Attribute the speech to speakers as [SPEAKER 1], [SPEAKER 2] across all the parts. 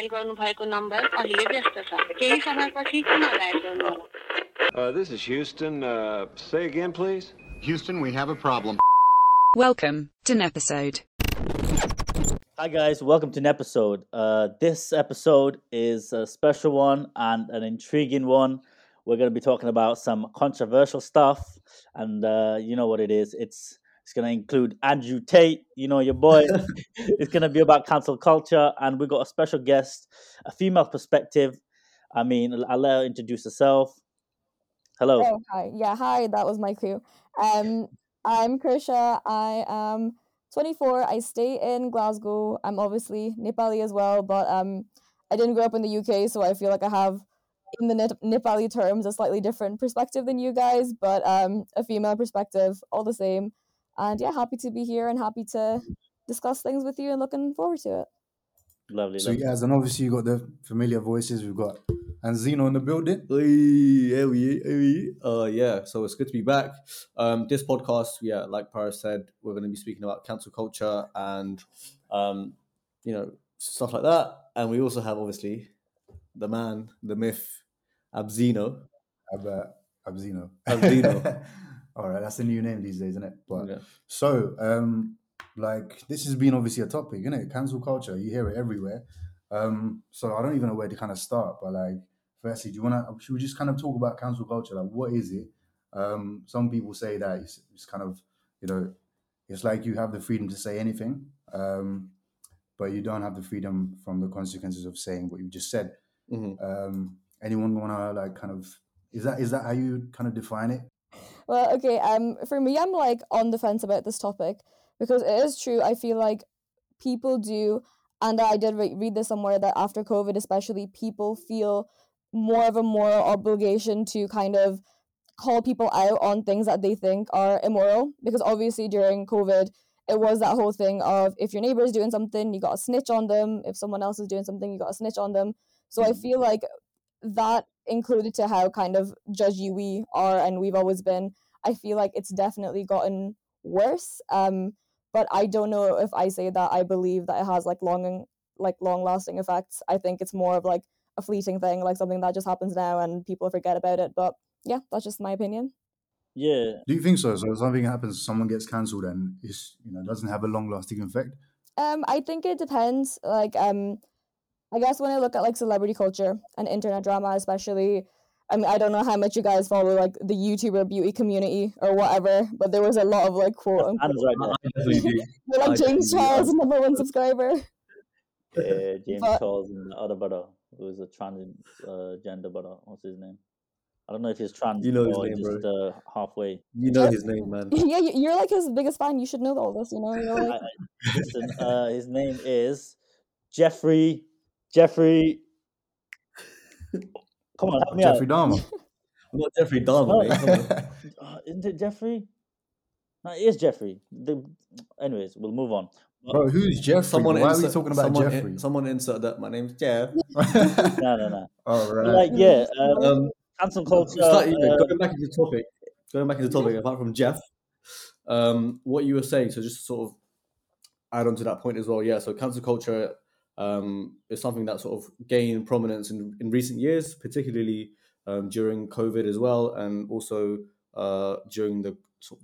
[SPEAKER 1] Dial गर्नुभएको number अहिले व्यस्त छ केही समयपछि पुनः डायल गर्नुहोला
[SPEAKER 2] Uh, this is Houston. Uh, say again, please.
[SPEAKER 3] Houston, we have a problem.
[SPEAKER 4] Welcome to an episode.
[SPEAKER 5] Hi guys, welcome to an episode. Uh, this episode is a special one and an intriguing one. We're going to be talking about some controversial stuff, and uh, you know what it is. It's it's going to include Andrew Tate, you know your boy. it's going to be about cancel culture, and we've got a special guest, a female perspective. I mean, I'll let her introduce herself. Hello.
[SPEAKER 6] Oh, hi. Yeah, hi. That was my cue. Um, I'm Krisha. I am 24. I stay in Glasgow. I'm obviously Nepali as well, but um, I didn't grow up in the UK, so I feel like I have, in the Nep- Nepali terms, a slightly different perspective than you guys, but um, a female perspective, all the same. And yeah, happy to be here and happy to discuss things with you and looking forward to it.
[SPEAKER 5] Lovely.
[SPEAKER 7] So
[SPEAKER 5] lovely.
[SPEAKER 7] yes, and obviously you got the familiar voices. We've got Anzino in the building.
[SPEAKER 8] Hey, hey, we, hey, we. Uh, yeah, so it's good to be back. Um, this podcast, yeah, like Paris said, we're going to be speaking about cancel culture and, um, you know, stuff like that. And we also have obviously the man, the myth, Abzino.
[SPEAKER 7] Ab, uh, Abzino.
[SPEAKER 8] Abzino.
[SPEAKER 7] All right, that's the new name these days, isn't it? But
[SPEAKER 8] Yeah.
[SPEAKER 7] so, um, like this has been obviously a topic, isn't it? Cancel culture. You hear it everywhere. Um, so I don't even know where to kind of start. But like, firstly, do you want to? Should we just kind of talk about cancel culture? Like, what is it? Um, some people say that it's, it's kind of, you know, it's like you have the freedom to say anything, um, but you don't have the freedom from the consequences of saying what you just said.
[SPEAKER 8] Mhm.
[SPEAKER 7] Um, anyone want to like kind of? Is that is that how you kind of define it?
[SPEAKER 6] Well, okay. Um, for me, I'm like on the fence about this topic because it is true. I feel like people do, and I did re- read this somewhere that after COVID, especially, people feel more of a moral obligation to kind of call people out on things that they think are immoral. Because obviously, during COVID, it was that whole thing of if your neighbor is doing something, you got to snitch on them. If someone else is doing something, you got to snitch on them. So I feel like that included to how kind of judgy we are and we've always been i feel like it's definitely gotten worse um but i don't know if i say that i believe that it has like long like long lasting effects i think it's more of like a fleeting thing like something that just happens now and people forget about it but yeah that's just my opinion
[SPEAKER 5] Yeah,
[SPEAKER 7] Do you think so? So if something happens, someone gets cancelled, and it's you know doesn't have a long lasting effect.
[SPEAKER 6] Um, I think it depends. Like, um, I guess when I look at like celebrity culture and internet drama, especially, I mean, I don't know how much you guys follow like the YouTuber beauty community or whatever, but there was a lot of like quote unquote,
[SPEAKER 5] hands right there.
[SPEAKER 8] I definitely do.
[SPEAKER 6] like
[SPEAKER 8] I
[SPEAKER 6] James
[SPEAKER 8] definitely do.
[SPEAKER 6] Charles, number one subscriber.
[SPEAKER 5] Yeah, James
[SPEAKER 6] But-
[SPEAKER 5] Charles and the other brother, who is a transgender brother. What's his name? I don't know if he's trans
[SPEAKER 8] You know his
[SPEAKER 5] or
[SPEAKER 8] name,
[SPEAKER 5] just uh, halfway.
[SPEAKER 8] You know his name, man.
[SPEAKER 6] yeah, you- you're like his biggest fan. You should know all this. You know, you're
[SPEAKER 5] I,
[SPEAKER 6] like,
[SPEAKER 5] I, listen, uh, his name is Jeffrey. Jeffrey. Come on, help me
[SPEAKER 7] Jeffrey
[SPEAKER 5] out.
[SPEAKER 7] Dahmer.
[SPEAKER 8] Not Jeffrey Dahmer,
[SPEAKER 5] No.
[SPEAKER 8] mate. Come on.
[SPEAKER 5] Uh, isn't it Jeffrey? No, it is Jeffrey. The, anyways, we'll move on.
[SPEAKER 7] Bro, who's Jeffrey?
[SPEAKER 8] Someone
[SPEAKER 7] Why are we talking about
[SPEAKER 8] someone,
[SPEAKER 7] Jeffrey?
[SPEAKER 8] Someone insert that. My name's Jeff.
[SPEAKER 5] No, no, no.
[SPEAKER 7] All
[SPEAKER 5] But like, yeah, um,
[SPEAKER 8] Um,
[SPEAKER 5] cancel culture.
[SPEAKER 8] Slightly, yeah,
[SPEAKER 5] uh,
[SPEAKER 8] going back into the topic, going back into the topic, apart from Jeff, um, what you were saying, so just to sort of add on to that point as well, yeah. So cancel culture um, is something that sort of gained prominence in, in recent years, particularly um, during COVID as well, and also uh, during the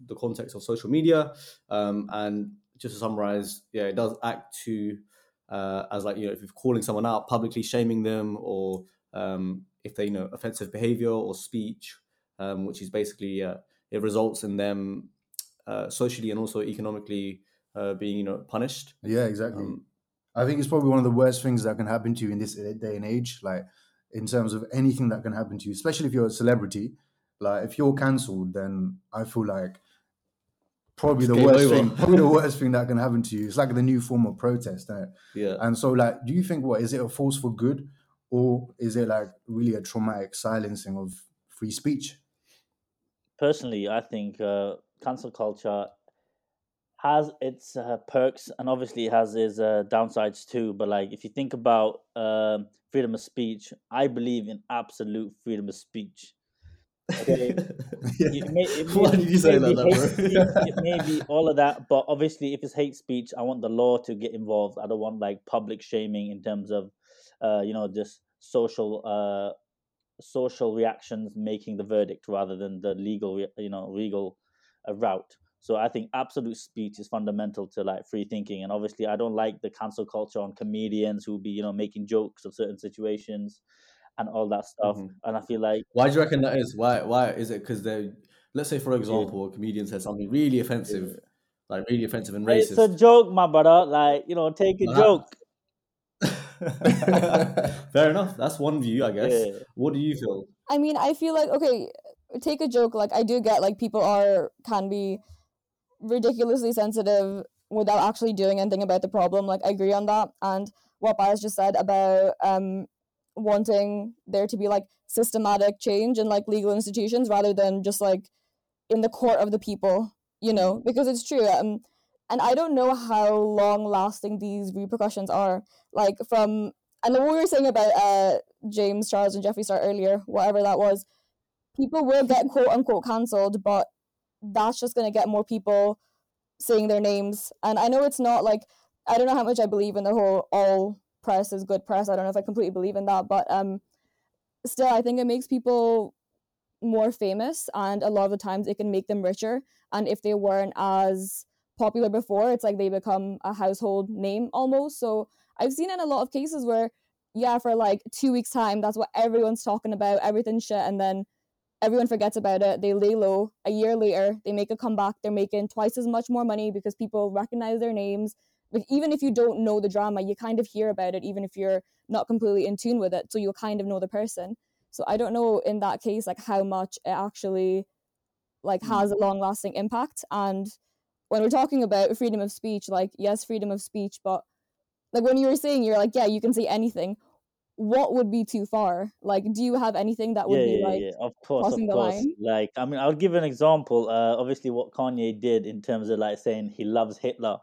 [SPEAKER 8] the context of social media. Um, and just to summarize, yeah, it does act to uh, as like you know if you're calling someone out, publicly shaming them, or um, if they you know offensive behavior or speech, um, which is basically uh, it results in them uh, socially and also economically uh, being you know punished.
[SPEAKER 7] yeah, exactly. I think it's probably one of the worst things that can happen to you in this day and age. Like in terms of anything that can happen to you, especially if you're a celebrity. Like if you're cancelled, then I feel like probably
[SPEAKER 8] It's
[SPEAKER 7] the worst
[SPEAKER 8] over.
[SPEAKER 7] thing, probably the worst thing that can happen to you. It's like the new form of protest. Isn't
[SPEAKER 8] yeah,
[SPEAKER 7] And so, like, do you think what is it a force for good, or is it like really a traumatic silencing of free speech?
[SPEAKER 5] personally, I think uh, cancel culture has its uh, perks and obviously it has its uh, downsides too. But like, if you think about um freedom of speech, I believe in absolute freedom of speech. Okay. It may, it
[SPEAKER 8] Why did you say that,
[SPEAKER 5] be
[SPEAKER 8] bro?
[SPEAKER 5] speech, it may be all of that, but obviously, if it's hate speech, I want the law to get involved. I don't want like public shaming in terms of uh, you know just social uh, social reactions making the verdict rather than the legal you know legal uh, route. So I think absolute speech is fundamental to like free thinking, and obviously I don't like the cancel culture on comedians who be you know making jokes of certain situations and all that stuff.
[SPEAKER 8] Mhm.
[SPEAKER 5] And I feel like
[SPEAKER 8] Why do you reckon that is? Why? Why is it? Because they, let's say for example, a comedian says something really offensive, like really offensive and racist.
[SPEAKER 5] it's a joke, my brother. Like you know, take a
[SPEAKER 8] Nah.
[SPEAKER 5] joke.
[SPEAKER 8] Fair enough. That's one view, I guess.
[SPEAKER 5] Yeah.
[SPEAKER 8] What do you feel?
[SPEAKER 6] I mean, I feel like okay, take a joke. Like I do get like people are can be ridiculously sensitive without actually doing anything about the problem. Like I agree on that. And what Bias just said about um wanting there to be like systematic change in like legal institutions rather than just like in the court of the people, you know, because it's true. Um, and I don't know how long lasting these repercussions are. Like from and what we were saying about uh James Charles and Jeffree Star earlier, whatever that was, people will get quote unquote cancelled, but that's just gonna get more people saying their names. And I know it's not like I don't know how much I believe in the whole all press is good press. I don't know if I completely believe in that, but um still I think it makes people more famous and a lot of the times it can make them richer. And if they weren't as popular before, it's like they become a household name almost. So I've seen in a lot of cases where yeah, for like two weeks time, that's what everyone's talking about, everything shit, and then everyone forgets about it. They lay low. A year later, they make a comeback. They're making twice as much more money because people recognize their names. Like even if you don't know the drama, you kind of hear about it, even if you're not completely in tune with it. So you'll kind of know the person. So I don't know in that case like how much it actually like hmm. has a long lasting impact. And when we're talking about freedom of speech, like yes, freedom of speech, but like when you were saying you're like, yeah, you can say anything. What would be too far? Like, do you have anything that would
[SPEAKER 5] yeah,
[SPEAKER 6] be
[SPEAKER 5] yeah,
[SPEAKER 6] like
[SPEAKER 5] yeah. Of course, of course.
[SPEAKER 6] line?
[SPEAKER 5] Like, I mean, I'll give an example. Uh, obviously, what Kanye did in terms of like saying he loves Hitler,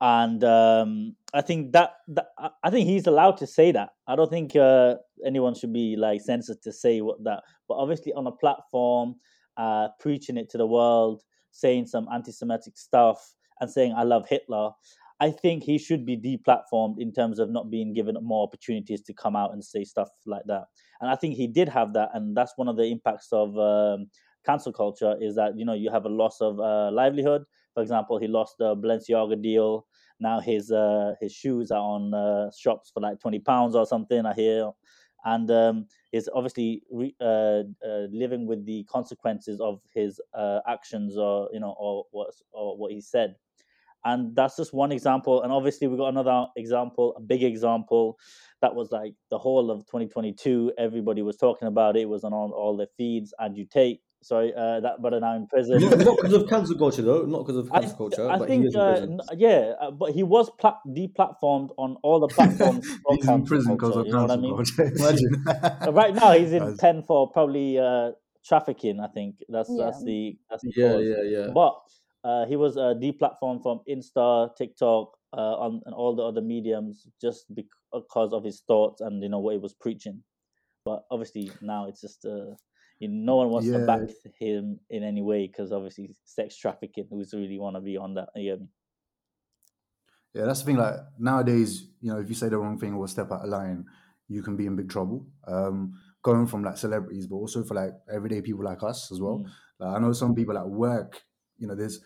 [SPEAKER 5] and um, I think that, that I- I think he's allowed to say that. I don't think uh, anyone should be like censored to say what that. But obviously, on a platform, uh, preaching it to the world, saying some anti-Semitic stuff, and saying I love Hitler. I think he should be deplatformed in terms of not being given more opportunities to come out and say stuff like that. And I think he did have that, and that's one of the impacts of um, cancel culture is that you know you have a loss of uh, livelihood. For example, he lost the Balenciaga deal. Now his uh, his shoes are on uh, shops for like twenty pounds or something. I hear, and um, obviously re- uh, uh, living with the consequences of his uh, actions or you know or what or what he said and that's just one example and obviously we got another example a big example that was like the whole of 2022 everybody was talking about it, it was on all, all their feeds and you take sorry uh, that brother now in prison
[SPEAKER 8] Not not because of cancel culture, though. Not because of
[SPEAKER 5] I,
[SPEAKER 8] cancel culture.
[SPEAKER 5] I
[SPEAKER 8] but
[SPEAKER 5] think
[SPEAKER 8] he is in
[SPEAKER 5] uh,
[SPEAKER 8] prison.
[SPEAKER 5] yeah uh, but he was pla- deplatformed on all the platforms
[SPEAKER 7] He's in prison because of
[SPEAKER 5] you know what I mean
[SPEAKER 7] culture. Imagine.
[SPEAKER 5] Right now he's in
[SPEAKER 7] That's-
[SPEAKER 5] pen for probably uh, trafficking i think that's
[SPEAKER 6] Yeah.
[SPEAKER 5] that's the that's the
[SPEAKER 8] Yeah,
[SPEAKER 5] cause.
[SPEAKER 8] yeah, yeah.
[SPEAKER 5] But uh, he was uh, deplatformed from Insta, TikTok, uh, on and all the other mediums just because of his thoughts and you know what he was preaching. But obviously now it's just uh, you no one wants to back him in any way because obviously sex trafficking. Who's really want to be on that? You me?
[SPEAKER 7] Yeah, that's the thing. Like nowadays, you know, if you say the wrong thing or step out of line, you can be in big trouble. Um, going from like celebrities, but also for like everyday people like us as well.
[SPEAKER 5] Mm.
[SPEAKER 7] Like, I know some people at work, you know, there's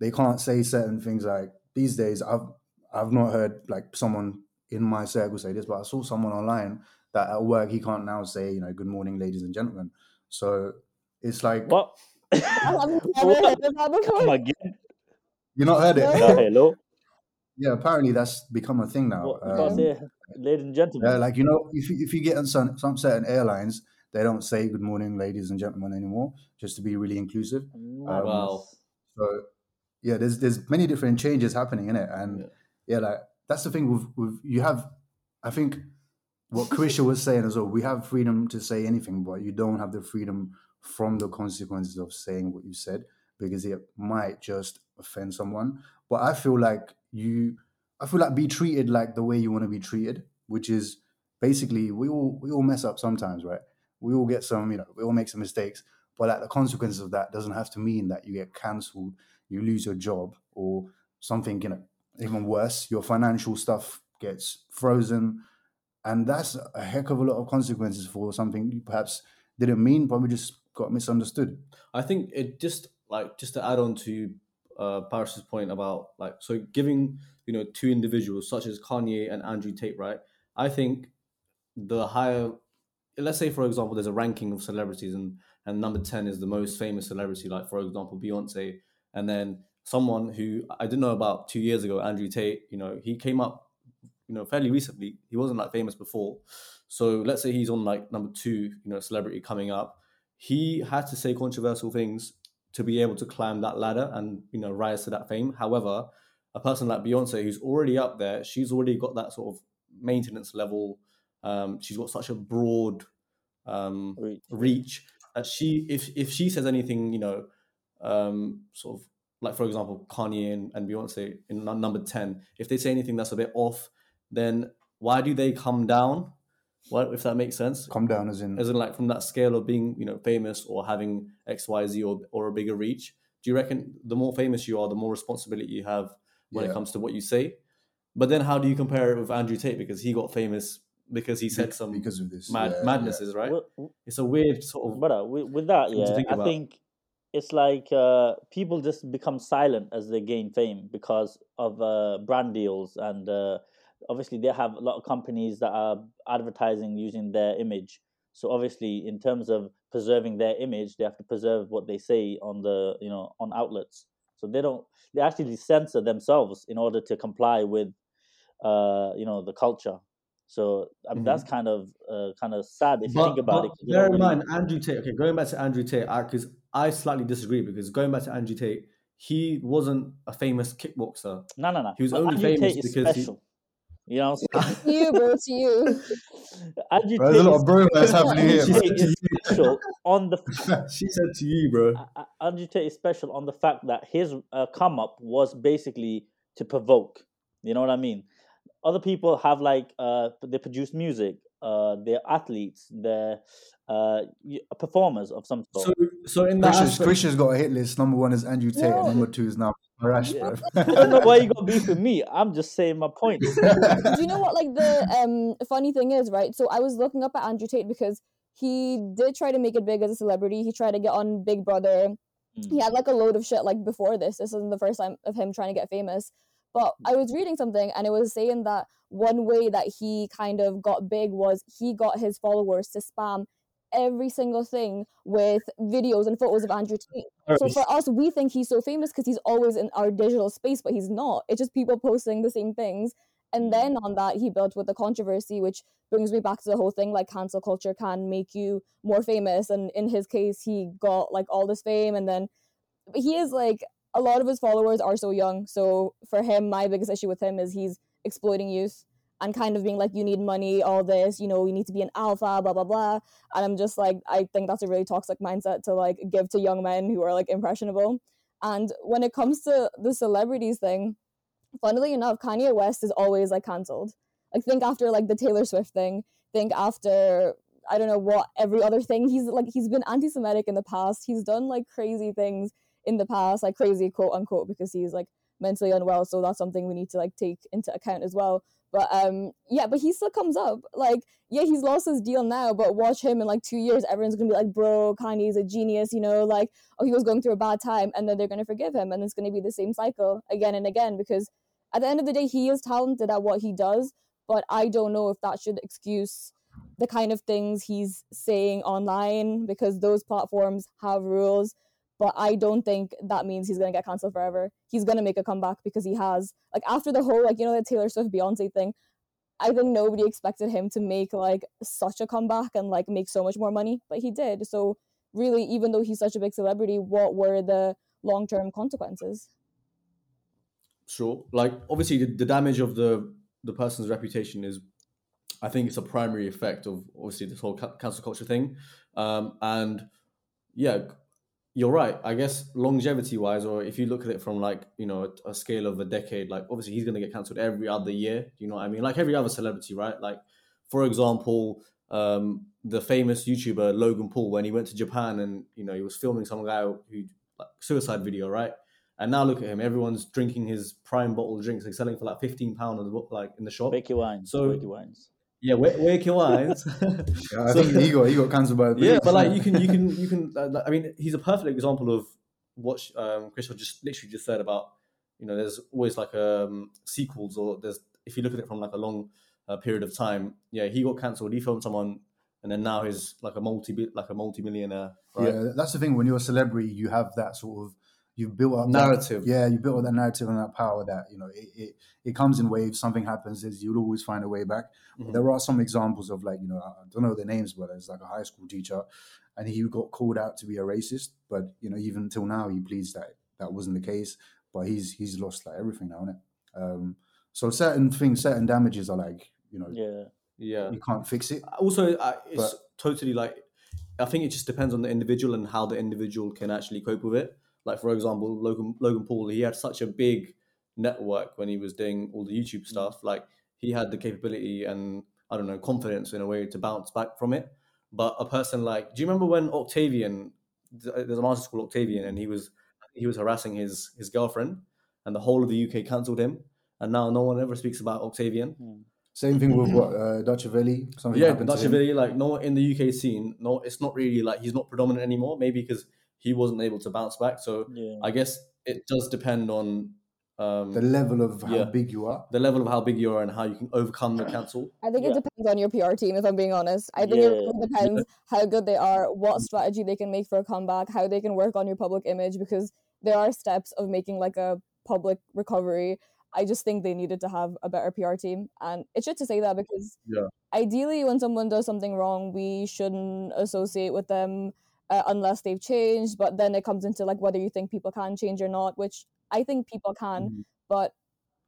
[SPEAKER 7] they can't say certain things. Like these days, I've I've not heard like someone in my circle say this, but I saw someone online that at work he can't now say, you know, good morning, ladies and gentlemen. So it's like
[SPEAKER 5] What?
[SPEAKER 6] I haven't never
[SPEAKER 5] What?
[SPEAKER 6] heard of that
[SPEAKER 5] Come again?
[SPEAKER 7] you not heard it.
[SPEAKER 6] No.
[SPEAKER 5] Hello.
[SPEAKER 7] yeah, apparently that's become a thing now.
[SPEAKER 5] What?
[SPEAKER 7] Um,
[SPEAKER 5] can't say, ladies and gentlemen.
[SPEAKER 7] Yeah, like you know, if you, if you get on some some certain airlines, they don't say good morning, ladies and gentlemen anymore, just to be really inclusive.
[SPEAKER 5] Madness.
[SPEAKER 8] Wow.
[SPEAKER 7] So yeah, there's there's many different changes happening in it, and
[SPEAKER 8] Yeah.
[SPEAKER 7] yeah. like that's the thing with with you have, I think, what Krisha was saying as well. We have freedom to say anything, but you don't have the freedom from the consequences of saying what you said because it might just offend someone. But I feel like you, I feel like be treated like the way you want to be treated, which is basically we all we all mess up sometimes, right? We all get some, you know, we all make some mistakes, but like the consequences of that doesn't have to mean that you get cancelled, you lose your job, or something, you know, even worse, your financial stuff gets frozen. and that's a heck of a lot of consequences for something you perhaps didn't mean, probably just got misunderstood.
[SPEAKER 8] I think it just like just to add on to uh, Paris's point about like so giving you know two individuals such as Kanye and Andrew Tate, right? I think the higher, let's say for example, there's a ranking of celebrities and and number ten is the most famous celebrity, like for example Beyonce, and then someone who I didn't know about two years ago, Andrew Tate. You know, he came up, you know, fairly recently. He wasn't like famous before, so let's say he's on like number two, you know, a celebrity coming up. He had to say controversial things to be able to climb that ladder and you know rise to that fame. However, a person like Beyonce, who's already up there, she's already got that sort of maintenance level. Um, she's got such a broad um,
[SPEAKER 5] Reach.
[SPEAKER 8] reach that she, if if she says anything, you know, um, sort of like for example, Kanye and, and Beyonce in number ten, if they say anything that's a bit off, then why do they come down? What if that makes sense?
[SPEAKER 7] Come down as in
[SPEAKER 8] as in like from that scale of being you know famous or having X Y Z or or a bigger reach. Do you reckon the more famous you are, the more responsibility you have when it comes to what you say? But then how do you compare it with Andrew Tate because he got famous because he said
[SPEAKER 7] Be-
[SPEAKER 8] some
[SPEAKER 7] because of this
[SPEAKER 8] mad
[SPEAKER 7] yeah, yeah.
[SPEAKER 8] right?
[SPEAKER 5] Well,
[SPEAKER 8] It's a weird sort of
[SPEAKER 5] But with, with that yeah
[SPEAKER 8] think
[SPEAKER 5] i
[SPEAKER 8] about.
[SPEAKER 5] think it's like uh, people just become silent as they gain fame because of uh, brand deals and uh, obviously they have a lot of companies that are advertising using their image so obviously in terms of preserving their image they have to preserve what they say on the you know on outlets so they don't they actually censor themselves in order to comply with uh you know the culture so I mean, that's kind of uh, kind of sad if you think about it 'cause they
[SPEAKER 8] bear
[SPEAKER 5] don't
[SPEAKER 8] in mind, Andrew Tate. Okay, going back to Andrew Tate, because I, slightly disagree. Because going back to Andrew Tate, he wasn't a famous kickboxer.
[SPEAKER 5] No, no, no.
[SPEAKER 8] He was
[SPEAKER 5] But
[SPEAKER 8] only
[SPEAKER 5] Andrew
[SPEAKER 8] famous
[SPEAKER 5] Tate is
[SPEAKER 8] because he-
[SPEAKER 5] special. You know,
[SPEAKER 6] To you, bro, to you.
[SPEAKER 5] Andrew
[SPEAKER 7] There's a lot of
[SPEAKER 5] Tate
[SPEAKER 7] bromance happening here.
[SPEAKER 5] is,
[SPEAKER 7] man.
[SPEAKER 5] Tate is special on the
[SPEAKER 8] she said to you, bro.
[SPEAKER 5] A- A- Andrew Tate is special on the fact that his uh, come up was basically to provoke. You know what I mean? Other people have like uh, they produce music. Uh, they're athletes. They're uh, performers of some sort.
[SPEAKER 8] So, so in that
[SPEAKER 7] Christian's,
[SPEAKER 8] aspect,
[SPEAKER 7] Christian's got a hit list. Number one is Andrew Tate,
[SPEAKER 6] No.
[SPEAKER 7] and number two is now Parash, bro.
[SPEAKER 5] I don't know why you got beef with me. I'm just saying my point.
[SPEAKER 6] do you know what like the um funny thing is right so i was looking up at andrew tate because he did try to make it big as a celebrity he tried to get on big brother he had like a load of shit like before this this isn't the first time of him trying to get famous but i was reading something and it was saying that one way that he kind of got big was he got his followers to spam every single thing with videos and photos of andrew tate so for us, we think he's so famous because he's always in our digital space, but he's not. It's just people posting the same things. And mm. then on that, he built with the controversy, which brings me back to the whole thing like cancel culture can make you more famous. And in his case, he got like all this fame. And then he is like, a lot of his followers are so young. So for him, my biggest issue with him is he's exploiting youth and kind of being like, you need money, all this, you know, you need to be an alpha, blah, blah, blah. And I'm just like, I think that's a really toxic mindset to like give to young men who are like impressionable. And when it comes to the celebrities thing, funnily enough, Kanye West is always like cancelled. Like think after like the Taylor Swift thing, think after I don't know what every other thing. He's like he's been anti-Semitic in the past. He's done like crazy things in the past, like crazy quote unquote, because he's like mentally unwell. So that's something we need to like take into account as well. But um yeah, but he still comes up. Like, yeah, he's lost his deal now, but watch him in like two years, everyone's gonna be like, bro, Kanye's a genius, you know, like, oh, he was going through a bad time, and then they're gonna forgive him, and it's gonna be the same cycle again and again because at the end of the day, he is talented at what he does, but I don't know if that should excuse the kind of things he's saying online because those platforms have rules. But I don't think that means he's gonna get cancelled forever. He's gonna make a comeback because he has. Like after the whole like you know the Taylor Swift Beyonce thing, I think nobody expected him to make like such a comeback and like make so much more money, but he did. So really, even though he's such a big celebrity, what were the long term consequences?
[SPEAKER 8] Sure. Like obviously the, the damage of the the person's reputation is I think it's a primary effect of obviously this whole cancel culture thing. Um, and yeah, you're right. I guess longevity wise, or if you look at it from like, you know, a, a scale of a decade, like obviously he's going to get cancelled every other year. You know what I mean? Like every other celebrity, right? Like, for example, um, the famous YouTuber Logan Paul, when he went to Japan and, you know, he was filming some guy who, like, suicide video, right? And now look at him. Everyone's drinking his prime bottle drinks. They're selling for like fifteen pound on the book, like in the shop.
[SPEAKER 5] Bakey wines.
[SPEAKER 8] So-
[SPEAKER 5] Bakey wines.
[SPEAKER 8] Yeah, wake, wake your eyes.
[SPEAKER 7] Yeah, I
[SPEAKER 8] So-
[SPEAKER 7] think he got he got cancelled by the
[SPEAKER 8] yeah, but like you can you can you can. Uh, I mean, he's a perfect example of what um, Crystal just literally just said about you know there's always like um sequels or there's if you look at it from like a long uh, period of time. Yeah, he got cancelled. He filmed someone, and then now he's like a multi like a multi millionaire. Right?
[SPEAKER 7] Yeah, that's the thing. When you're a celebrity, you have that sort of you've built up that-
[SPEAKER 8] Narrative.
[SPEAKER 7] yeah, you built up that narrative and that power that you know it, it, it comes in waves. Something happens, is you'll always find a way back.
[SPEAKER 8] Mhm.
[SPEAKER 7] There are some examples of like you know I don't know the names, but there's like a high school teacher, and he got called out to be a racist. But you know even till now he pleads that that wasn't the case. But he's he's lost like everything now, is Um, so certain things, certain damages are like you know
[SPEAKER 5] Yeah.
[SPEAKER 8] yeah.
[SPEAKER 7] you can't fix it.
[SPEAKER 8] also uh, it's
[SPEAKER 7] But-
[SPEAKER 8] totally like i think it just depends on the individual and how the individual can actually cope with it like for example logan logan paul he had such a big network when he was doing all the youtube mm. stuff. Like he had the capability and i don't know confidence in a way to bounce back from it. But a person like do you remember when octavian uh, there's an artist called octavian and he was he was harassing his his girlfriend and the whole of the uk cancelled him and now no one ever speaks about octavian? Hmm.
[SPEAKER 7] Same thing with hmm. what uh, Dutchavelli. Something
[SPEAKER 8] yeah,
[SPEAKER 7] happened to
[SPEAKER 8] Dutch
[SPEAKER 7] him.
[SPEAKER 8] Like no one in the UK scene, no, it's not really like he's not predominant anymore. Maybe because he wasn't able to bounce back. So
[SPEAKER 5] Yeah.
[SPEAKER 8] I guess it does depend on um,
[SPEAKER 7] the level of how
[SPEAKER 8] Yeah.
[SPEAKER 7] big you are.
[SPEAKER 8] the level of how big you are and how you can overcome the cancel.
[SPEAKER 6] I think
[SPEAKER 5] Yeah.
[SPEAKER 6] it depends on your PR team, if I'm being honest. I think it
[SPEAKER 5] Yeah.
[SPEAKER 6] really depends how good they are, what strategy they can make for a comeback, how they can work on your public image, because there are steps of making like a public recovery. I just think they needed to have a better PR team. And it's shit to say that because
[SPEAKER 8] Yeah.
[SPEAKER 6] ideally, when someone does something wrong, we shouldn't associate with them uh, unless they've changed. But then it comes into like whether you think people can change or not, which I think people can.
[SPEAKER 8] Mhm.
[SPEAKER 6] But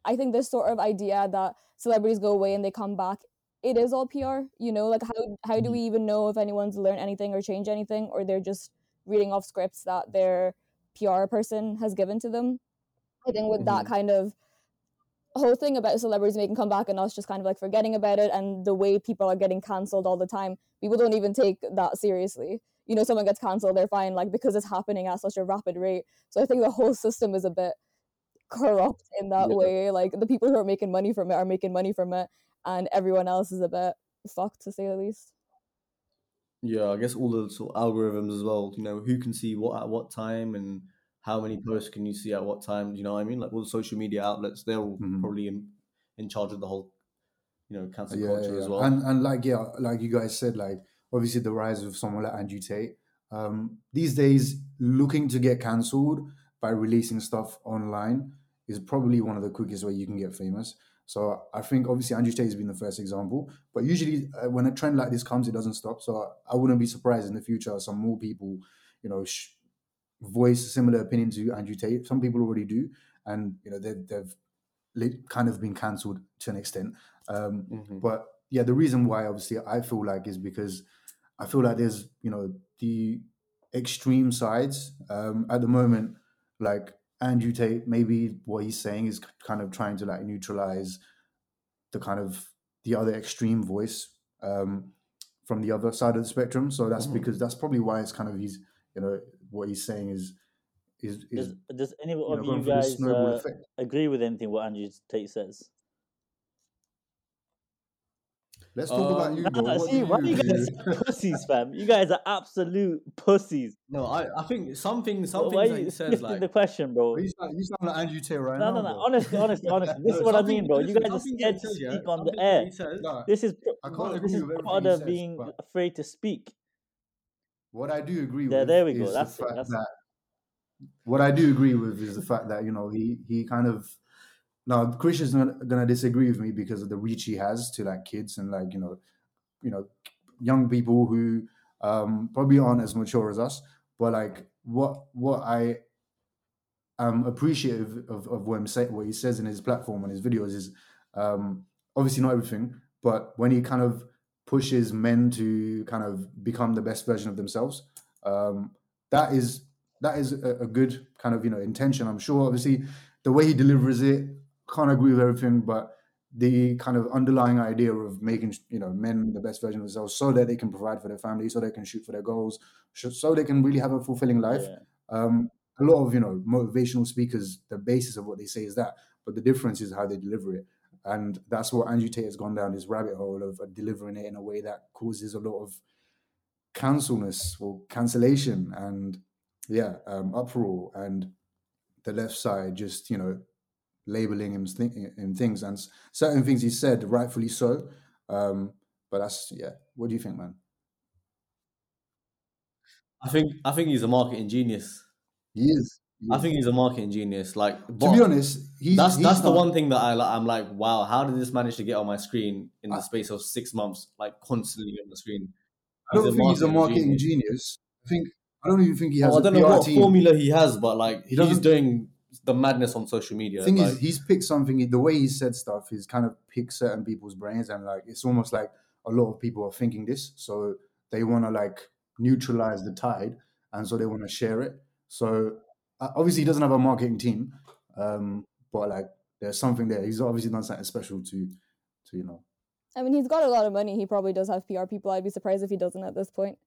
[SPEAKER 6] I think this sort of idea that celebrities go away and they come back, it is all PR. You know, like how how do
[SPEAKER 8] Mhm.
[SPEAKER 6] we even know if anyone's learned anything or changed anything, or they're just reading off scripts that their PR person has given to them? I think with that kind of whole thing about celebrities making comeback and us just kind of like forgetting about it and the way people are getting cancelled all the time, people don't even take that seriously. You know, someone gets cancelled, they're fine, like because it's happening at such a rapid rate. So I think the whole system is a bit corrupt in that
[SPEAKER 8] Yeah.
[SPEAKER 6] way. Like the people who are making money from it are making money from it, and everyone else is a bit fucked to say the least.
[SPEAKER 8] Yeah, I guess all the sort of algorithms as well. You know, who can see what at what time and how many posts can you see at what time? You know what I mean? Like all the social media outlets, they're all
[SPEAKER 7] Mhm.
[SPEAKER 8] probably in, in charge of the whole, you know, cancel
[SPEAKER 7] yeah,
[SPEAKER 8] culture
[SPEAKER 7] yeah.
[SPEAKER 8] as well.
[SPEAKER 7] And and like yeah, like you guys said, like obviously the rise of someone like Andrew Tate. Um, these days, looking to get cancelled by releasing stuff online is probably one of the quickest way you can get famous. So I think obviously Andrew Tate has been the first example, but usually uh, when a trend like this comes, it doesn't stop. So I wouldn't be surprised in the future some more people, you know, sh- voice similar opinion to Andrew Tate. Some people already do, and you know they've they've kind of been cancelled to an extent. Um,
[SPEAKER 8] Mhm.
[SPEAKER 7] but yeah, the reason why obviously I feel like is because I feel like there's you know the extreme sides um, at the moment. Like Andrew Tate, maybe what he's saying is kind of trying to like neutralize the kind of the other extreme voice um, from the other side of the spectrum. So that's
[SPEAKER 8] Mhm.
[SPEAKER 7] because that's probably why it's kind of he's you know what he's saying is is is
[SPEAKER 5] Does, does any
[SPEAKER 7] you know,
[SPEAKER 5] of you guys uh, agree with anything what Andrew Tate says?
[SPEAKER 7] Let's talk about
[SPEAKER 8] Um,
[SPEAKER 7] you, bro.
[SPEAKER 5] Nah,
[SPEAKER 7] What
[SPEAKER 5] see, why are you
[SPEAKER 7] do?
[SPEAKER 5] guys pussies, fam? You guys are absolute pussies.
[SPEAKER 8] No, I, I think something something
[SPEAKER 5] are
[SPEAKER 8] that
[SPEAKER 5] you
[SPEAKER 8] he says like
[SPEAKER 5] the question, bro?
[SPEAKER 7] You sound, you sound like Andrew Tate right
[SPEAKER 5] No,
[SPEAKER 7] now.
[SPEAKER 5] no, no.
[SPEAKER 7] bro.
[SPEAKER 5] Honestly, honestly, honestly. This is what I mean, bro. You guys are scared to
[SPEAKER 8] says, yeah,
[SPEAKER 5] on the air.
[SPEAKER 8] says-
[SPEAKER 7] Nah,
[SPEAKER 5] This is
[SPEAKER 7] I can't
[SPEAKER 5] this is part of being
[SPEAKER 7] but-
[SPEAKER 5] afraid to speak.
[SPEAKER 7] What I do agree
[SPEAKER 5] There-
[SPEAKER 7] with
[SPEAKER 5] there we go,
[SPEAKER 7] is
[SPEAKER 5] that's it, that's
[SPEAKER 7] that what I do agree with is the fact that you know he he kind of now Christian's not gonna disagree with me because of the reach he has to like kids and like you know you know young people who um probably aren't as mature as us but like what what I am appreciative of, of what, say, what he says in his platform and his videos is um obviously not everything but when he kind of pushes men to kind of become the best version of themselves um that is that is a, a good kind of you know intention i'm sure. Obviously the way he delivers it can't agree with everything but the kind of underlying idea of making you know men the best version of themselves so that they can provide for their family so they can shoot for their goals so they can really have a fulfilling life.
[SPEAKER 5] Yeah.
[SPEAKER 7] um a lot of you know motivational speakers the basis of what they say is that but the difference is how they deliver it. And that's what Andrew Tate has gone down this rabbit hole of delivering it in a way that causes a lot of cancelness or cancellation and yeah, um, uproar. And the left side just you know labeling him, th- him things and certain things he said rightfully so. Um, but that's yeah. What do you think, man?
[SPEAKER 8] I think I think he's a marketing genius.
[SPEAKER 7] He is. he
[SPEAKER 8] I
[SPEAKER 7] is.
[SPEAKER 8] think he's a marketing genius. Like,
[SPEAKER 7] to be honest, he's
[SPEAKER 8] that's
[SPEAKER 7] he's
[SPEAKER 8] that's the one thing that I I'm like, wow, how did this manage to get on my screen in the
[SPEAKER 7] I-
[SPEAKER 8] space of six months, like constantly on the screen?
[SPEAKER 7] I don't think he's a marketing genius. I think I don't even think he has
[SPEAKER 8] Oh, I
[SPEAKER 7] a
[SPEAKER 8] don't
[SPEAKER 7] PR
[SPEAKER 8] know what
[SPEAKER 7] team.
[SPEAKER 8] formula he has, but like
[SPEAKER 7] He
[SPEAKER 8] he's doing the madness on social media.
[SPEAKER 7] thing
[SPEAKER 8] like,
[SPEAKER 7] is, he's picked something. The way he said stuff is kind of picked certain people's brains, and like it's almost like a lot of people are thinking this, so they want to like neutralize the tide, and so they want to share it. So uh, obviously, he doesn't have a marketing team, um, but like there's something there. He's obviously done something special to, to you know.
[SPEAKER 6] I mean, he's got a lot of money. He probably does have PR people. I'd be surprised if he doesn't at this point.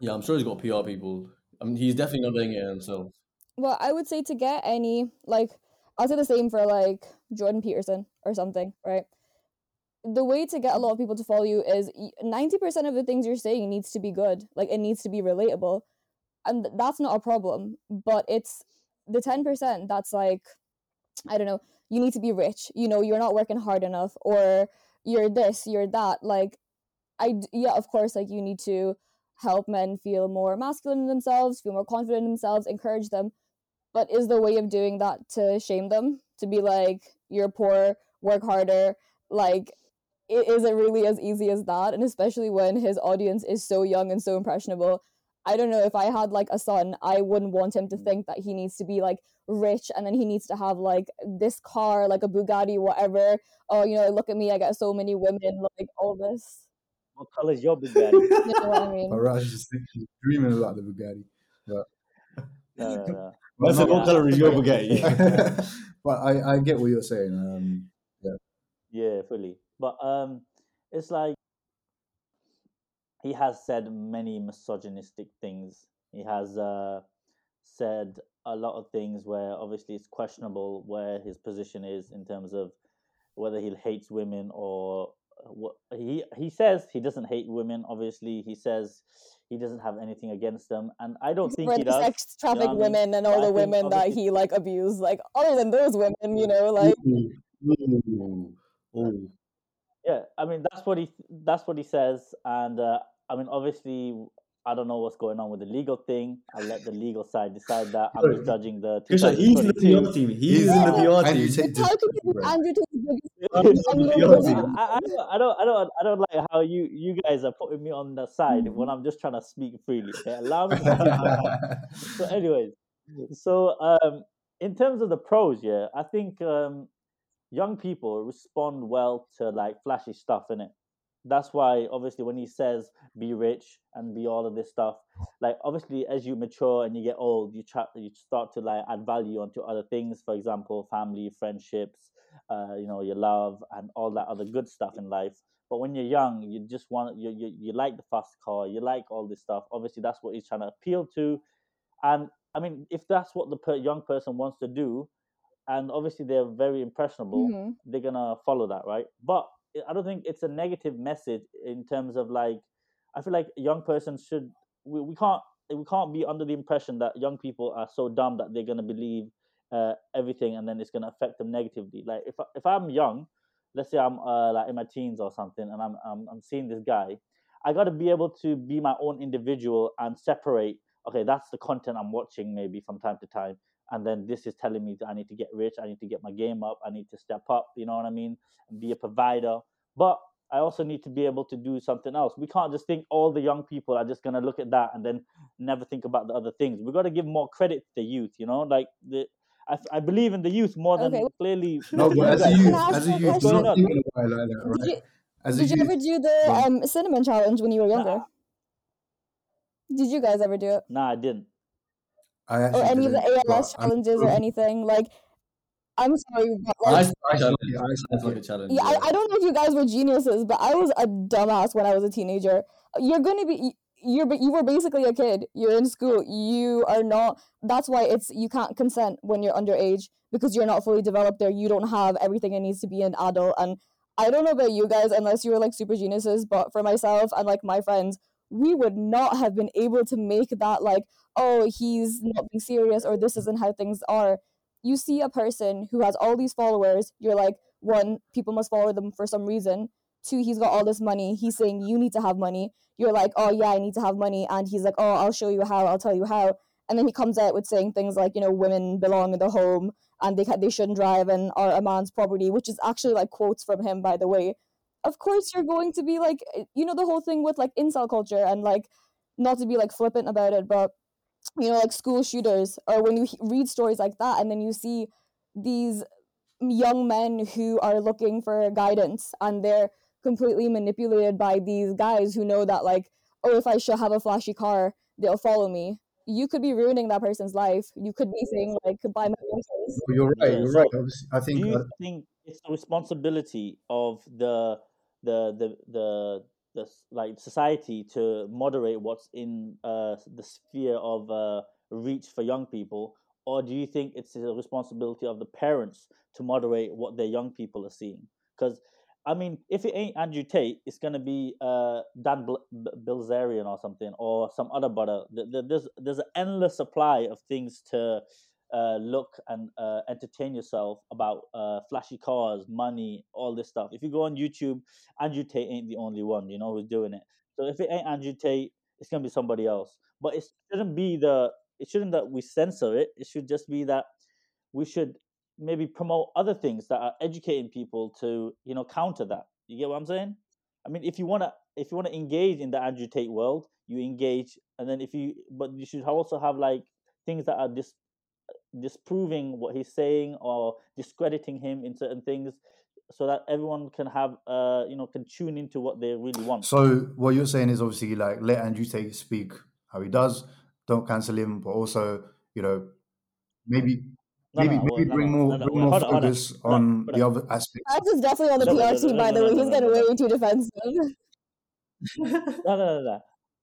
[SPEAKER 8] yeah, I'm sure he's got PR people. I mean, he's definitely not doing it himself.
[SPEAKER 6] Well, I would say to get any like I'll say the same for like Jordan Peterson or something, right? The way to get a lot of people to follow you is ninety percent of the things you're saying needs to be good, like it needs to be relatable, and that's not a problem. But it's the ten percent that's like, I don't know, you need to be rich. You know, you're not working hard enough, or you're this, you're that. Like, I yeah, of course, like you need to help men feel more masculine in themselves, feel more confident in themselves, encourage them but is the way of doing that to shame them to be like you're poor work harder. Like it isn't really as easy as that? And especially when his audience is so young and so impressionable. I don't know if i had like a son i wouldn't want him to mm-hmm. think that he needs to be like rich and then he needs to have like this car like a bugatti whatever. Oh you know look at me i got so many women like all this.
[SPEAKER 5] What color is your Bugatti?
[SPEAKER 6] you know what i mean.
[SPEAKER 7] Faraj is dreaming about the Bugatti, but
[SPEAKER 5] no, no, no.
[SPEAKER 7] But,
[SPEAKER 8] said,
[SPEAKER 7] no,
[SPEAKER 8] what colour is your
[SPEAKER 7] but I, I get what you're saying. Um,
[SPEAKER 5] Yeah, fully. But um, it's like he has said many misogynistic things. He has uh, said a lot of things where obviously it's questionable where his position is in terms of whether he hates women or what he he says he doesn't hate women. Obviously, he says he doesn't have anything against them, and I don't think he does.
[SPEAKER 6] sex traffic
[SPEAKER 5] what I mean?
[SPEAKER 6] women and all
[SPEAKER 5] I
[SPEAKER 6] the women that he like abused like other than those women you know like
[SPEAKER 8] Ooh. Ooh.
[SPEAKER 5] Yeah, I mean that's what he that's what he says, and uh, I mean obviously I don't know what's going on with the legal thing. I'll let the legal side decide that. I'm just judging the.
[SPEAKER 8] Krishan, he's in the PR team. He's in the
[SPEAKER 7] Yeah.
[SPEAKER 8] PR
[SPEAKER 7] Andrew
[SPEAKER 8] team.
[SPEAKER 7] Tate
[SPEAKER 6] how can you be
[SPEAKER 7] Right.
[SPEAKER 6] Andrew Tate's biggest
[SPEAKER 8] He's in the
[SPEAKER 6] and
[SPEAKER 8] PR
[SPEAKER 6] nobody-
[SPEAKER 8] team.
[SPEAKER 5] I, I, I don't I don't I don't like how you you guys are putting me on the side when I'm just trying to speak freely. Okay? Allow me so anyways so um in terms of the pros yeah i think um young people respond well to like flashy stuff in it that's why obviously when he says be rich and be all of this stuff like obviously as you mature and you get old you try you start to like add value onto other things for example family friendships uh you know your love and all that other good stuff in life but when you're young you just want you you, you like the fast car you like all this stuff obviously that's what he's trying to appeal to and I mean, if that's what the per- young person wants to do, and obviously they're very impressionable,
[SPEAKER 6] Mhm.
[SPEAKER 5] they're gonna follow that, right? But I don't think it's a negative message in terms of like, I feel like young persons should we, we can't we can't be under the impression that young people are so dumb that they're gonna believe uh, everything and then it's gonna affect them negatively. Like if if I'm young, let's say I'm uh, like in my teens or something, and I'm I'm, I'm seeing this guy, I got to be able to be my own individual and separate. Okay, that's the content I'm watching maybe from time to time, and then this is telling me that I need to get rich, I need to get my game up, I need to step up. You know what I mean? And be a provider, but I also need to be able to do something else. We can't just think all the young people are just gonna look at that and then never think about the other things. We got to give more credit to the youth. You know, like the. I, I believe in the youth more than
[SPEAKER 6] Okay.
[SPEAKER 5] clearly.
[SPEAKER 7] No, but as a youth, as a youth,
[SPEAKER 5] question?
[SPEAKER 7] do not think about it like that,
[SPEAKER 6] Did
[SPEAKER 7] right?
[SPEAKER 6] you,
[SPEAKER 7] As a
[SPEAKER 6] did you
[SPEAKER 7] youth,
[SPEAKER 6] ever do the
[SPEAKER 7] Go
[SPEAKER 6] um cinnamon challenge when you were younger? Did you guys ever do it?
[SPEAKER 5] Nah, I didn't.
[SPEAKER 7] I
[SPEAKER 6] Or any of the
[SPEAKER 7] didn't, but
[SPEAKER 6] ALS
[SPEAKER 7] I'm-
[SPEAKER 6] challenges or anything? Like, I'm sorry, but
[SPEAKER 8] I
[SPEAKER 6] like,
[SPEAKER 8] I challenge.
[SPEAKER 7] Yeah, I
[SPEAKER 8] like a challenge.
[SPEAKER 6] yeah, I, I don't know if you guys were geniuses, but I was a dumbass when I was a teenager. You're gonna be, you're but you were basically a kid. You're in school. You are not. That's why it's you can't consent when you're underage because you're not fully developed there. You don't have everything it needs to be an adult. And I don't know about you guys unless you were like super geniuses, but for myself and like my friends, we would not have been able to make that like, oh, he's not being serious or this isn't how things are. You see a person who has all these followers, you're like, one, people must follow them for some reason. Two, he's got all this money. He's saying you need to have money. You're like, oh yeah, I need to have money. And he's like, oh, I'll show you how. I'll tell you how. And then he comes out with saying things like, you know, women belong in the home and they they shouldn't drive and are a man's property, which is actually like quotes from him, by the way. Of course, you're going to be like, eh, you know, the whole thing with like incel culture and like, not to be like flippant about it, but you know, like school shooters, or when you he- read stories like that, and then you see these young men who are looking for guidance and they're completely manipulated by these guys who know that like oh if i should have a flashy car they'll follow me you could be ruining that person's life you could be saying like buy my horses
[SPEAKER 7] You're right. You're right. I think
[SPEAKER 5] do you
[SPEAKER 7] uh,
[SPEAKER 5] think it's the responsibility of the the the the the like society to moderate what's in uh the sphere of uh reach for young people? Or do you think it's the responsibility of the parents to moderate what their young people are seeing? Because I mean, if it ain't Andrew Tate, it's gonna be uh, Dan Bl- Bilzerian or something, or some other th- There's there's an endless supply of things to uh, look and uh, entertain yourself about uh, flashy cars, money, all this stuff. If you go on YouTube, Andrew Tate ain't the only one, you know, who's doing it. So if it ain't Andrew Tate, it's gonna be somebody else. But it shouldn't be the. It shouldn't that we censor it. It should just be that we should maybe promote other things that are educating people to you know counter that. You get what I'm saying? I mean, if you wanna if you wanna engage in the Andrew Tate world, you engage, and then if you but you should also have like things that are dis disproving what he's saying or discrediting him in certain things, so that everyone can have uh you know can tune into what they really want.
[SPEAKER 7] so. What you're saying is obviously like let Andrew Tate speak how he does. Don't cancel him, but also you know maybe
[SPEAKER 5] No,
[SPEAKER 7] maybe
[SPEAKER 5] no,
[SPEAKER 7] maybe
[SPEAKER 5] no,
[SPEAKER 7] bring
[SPEAKER 5] no,
[SPEAKER 7] more
[SPEAKER 5] no, no,
[SPEAKER 7] bring
[SPEAKER 5] wait,
[SPEAKER 7] more
[SPEAKER 5] hold on, on.
[SPEAKER 7] focus
[SPEAKER 5] on,
[SPEAKER 7] on the other aspects.
[SPEAKER 6] Alex is definitely on the
[SPEAKER 5] No, no,
[SPEAKER 6] PR
[SPEAKER 5] no,
[SPEAKER 6] team,
[SPEAKER 5] no,
[SPEAKER 6] by
[SPEAKER 5] no,
[SPEAKER 6] the way.
[SPEAKER 5] no,
[SPEAKER 6] He's
[SPEAKER 5] no,
[SPEAKER 6] getting
[SPEAKER 5] no,
[SPEAKER 6] way
[SPEAKER 5] no.
[SPEAKER 6] too defensive.
[SPEAKER 5] No, no, no, no.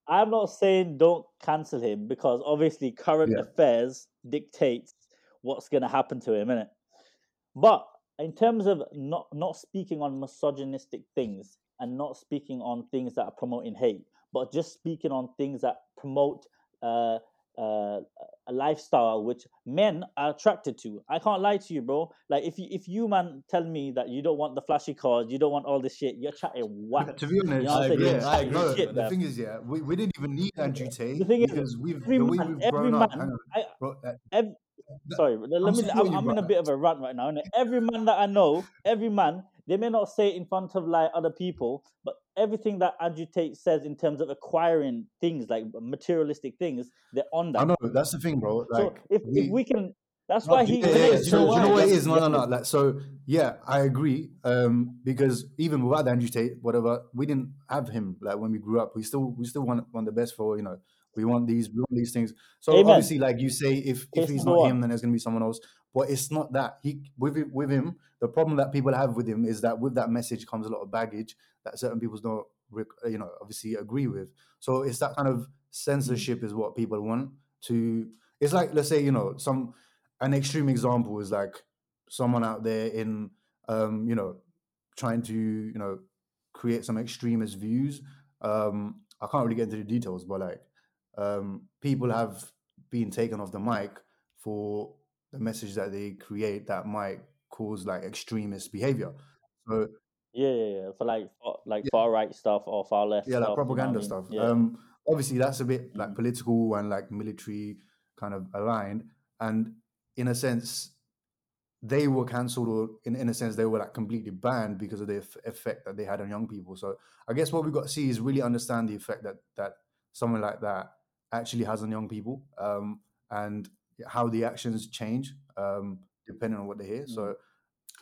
[SPEAKER 5] I'm not saying don't cancel him because obviously current
[SPEAKER 7] Yeah.
[SPEAKER 5] affairs dictates what's going to happen to him, innit? But in terms of not not speaking on misogynistic things and not speaking on things that are promoting hate, but just speaking on things that promote uh, uh, a lifestyle which men are attracted to. I can't lie to you, bro. Like if you if you man tell me that you don't want the flashy cars, you don't want all this shit, you're chatting whack.
[SPEAKER 7] To be honest,
[SPEAKER 5] You know
[SPEAKER 8] I agree,
[SPEAKER 7] yeah,
[SPEAKER 8] I agree.
[SPEAKER 5] shit,
[SPEAKER 7] the
[SPEAKER 5] man.
[SPEAKER 7] thing is, yeah, we, we didn't even need Andrew Tate
[SPEAKER 5] The thing is,
[SPEAKER 7] because we've
[SPEAKER 5] every
[SPEAKER 7] the way
[SPEAKER 5] man,
[SPEAKER 7] we've
[SPEAKER 5] every
[SPEAKER 7] grown up.
[SPEAKER 5] Man,
[SPEAKER 7] on,
[SPEAKER 5] I,
[SPEAKER 7] bro, uh,
[SPEAKER 5] ev
[SPEAKER 7] that-
[SPEAKER 5] sorry, let,
[SPEAKER 7] I'm
[SPEAKER 5] me. I'm, I'm in a bit of a rant right now, and every man that I know, every man, they may not say it in front of like other people, but everything that Andrew Tate says in terms of acquiring things like materialistic things, they're on that.
[SPEAKER 7] I know that's the thing, bro.
[SPEAKER 5] So if
[SPEAKER 7] we,
[SPEAKER 5] if we can, that's
[SPEAKER 8] No,
[SPEAKER 5] why he.
[SPEAKER 7] yeah, yeah, yeah. So
[SPEAKER 8] know
[SPEAKER 7] you know what it is? No, no, no. Like so, yeah, I agree. Um, because even without Andrew Tate, whatever, we didn't have him. Like when we grew up, we still we still want want the best for you know. We want these, we want these things. So
[SPEAKER 5] Amen.
[SPEAKER 7] obviously, like you say, if if he's not him, then there's gonna be someone else. But it's not that he with with him. The problem that people have with him is that with that message comes a lot of baggage that certain people don't, you know, obviously agree with. So it's that kind of censorship is what people want to. It's like let's say you know some an extreme example is like someone out there in um you know trying to you know create some extremist views um i can't really get into the details but like um people have been taken off the mic for the message that they create that might cause like extremist behavior so
[SPEAKER 5] Yeah, yeah, yeah. For like far, like
[SPEAKER 7] Yeah.
[SPEAKER 5] far right stuff or far left
[SPEAKER 7] yeah
[SPEAKER 5] stuff.
[SPEAKER 7] like
[SPEAKER 5] you know I
[SPEAKER 7] propaganda
[SPEAKER 5] mean?
[SPEAKER 7] stuff
[SPEAKER 5] Yeah.
[SPEAKER 7] um obviously that's a bit like political and like military kind of aligned and in a sense they were cancelled or in, in a sense they were like completely banned because of the eff- effect that they had on young people so i guess what we've got to see is really understand the effect that that someone like that actually has on young people um and how the actions change um depending on what they hear. So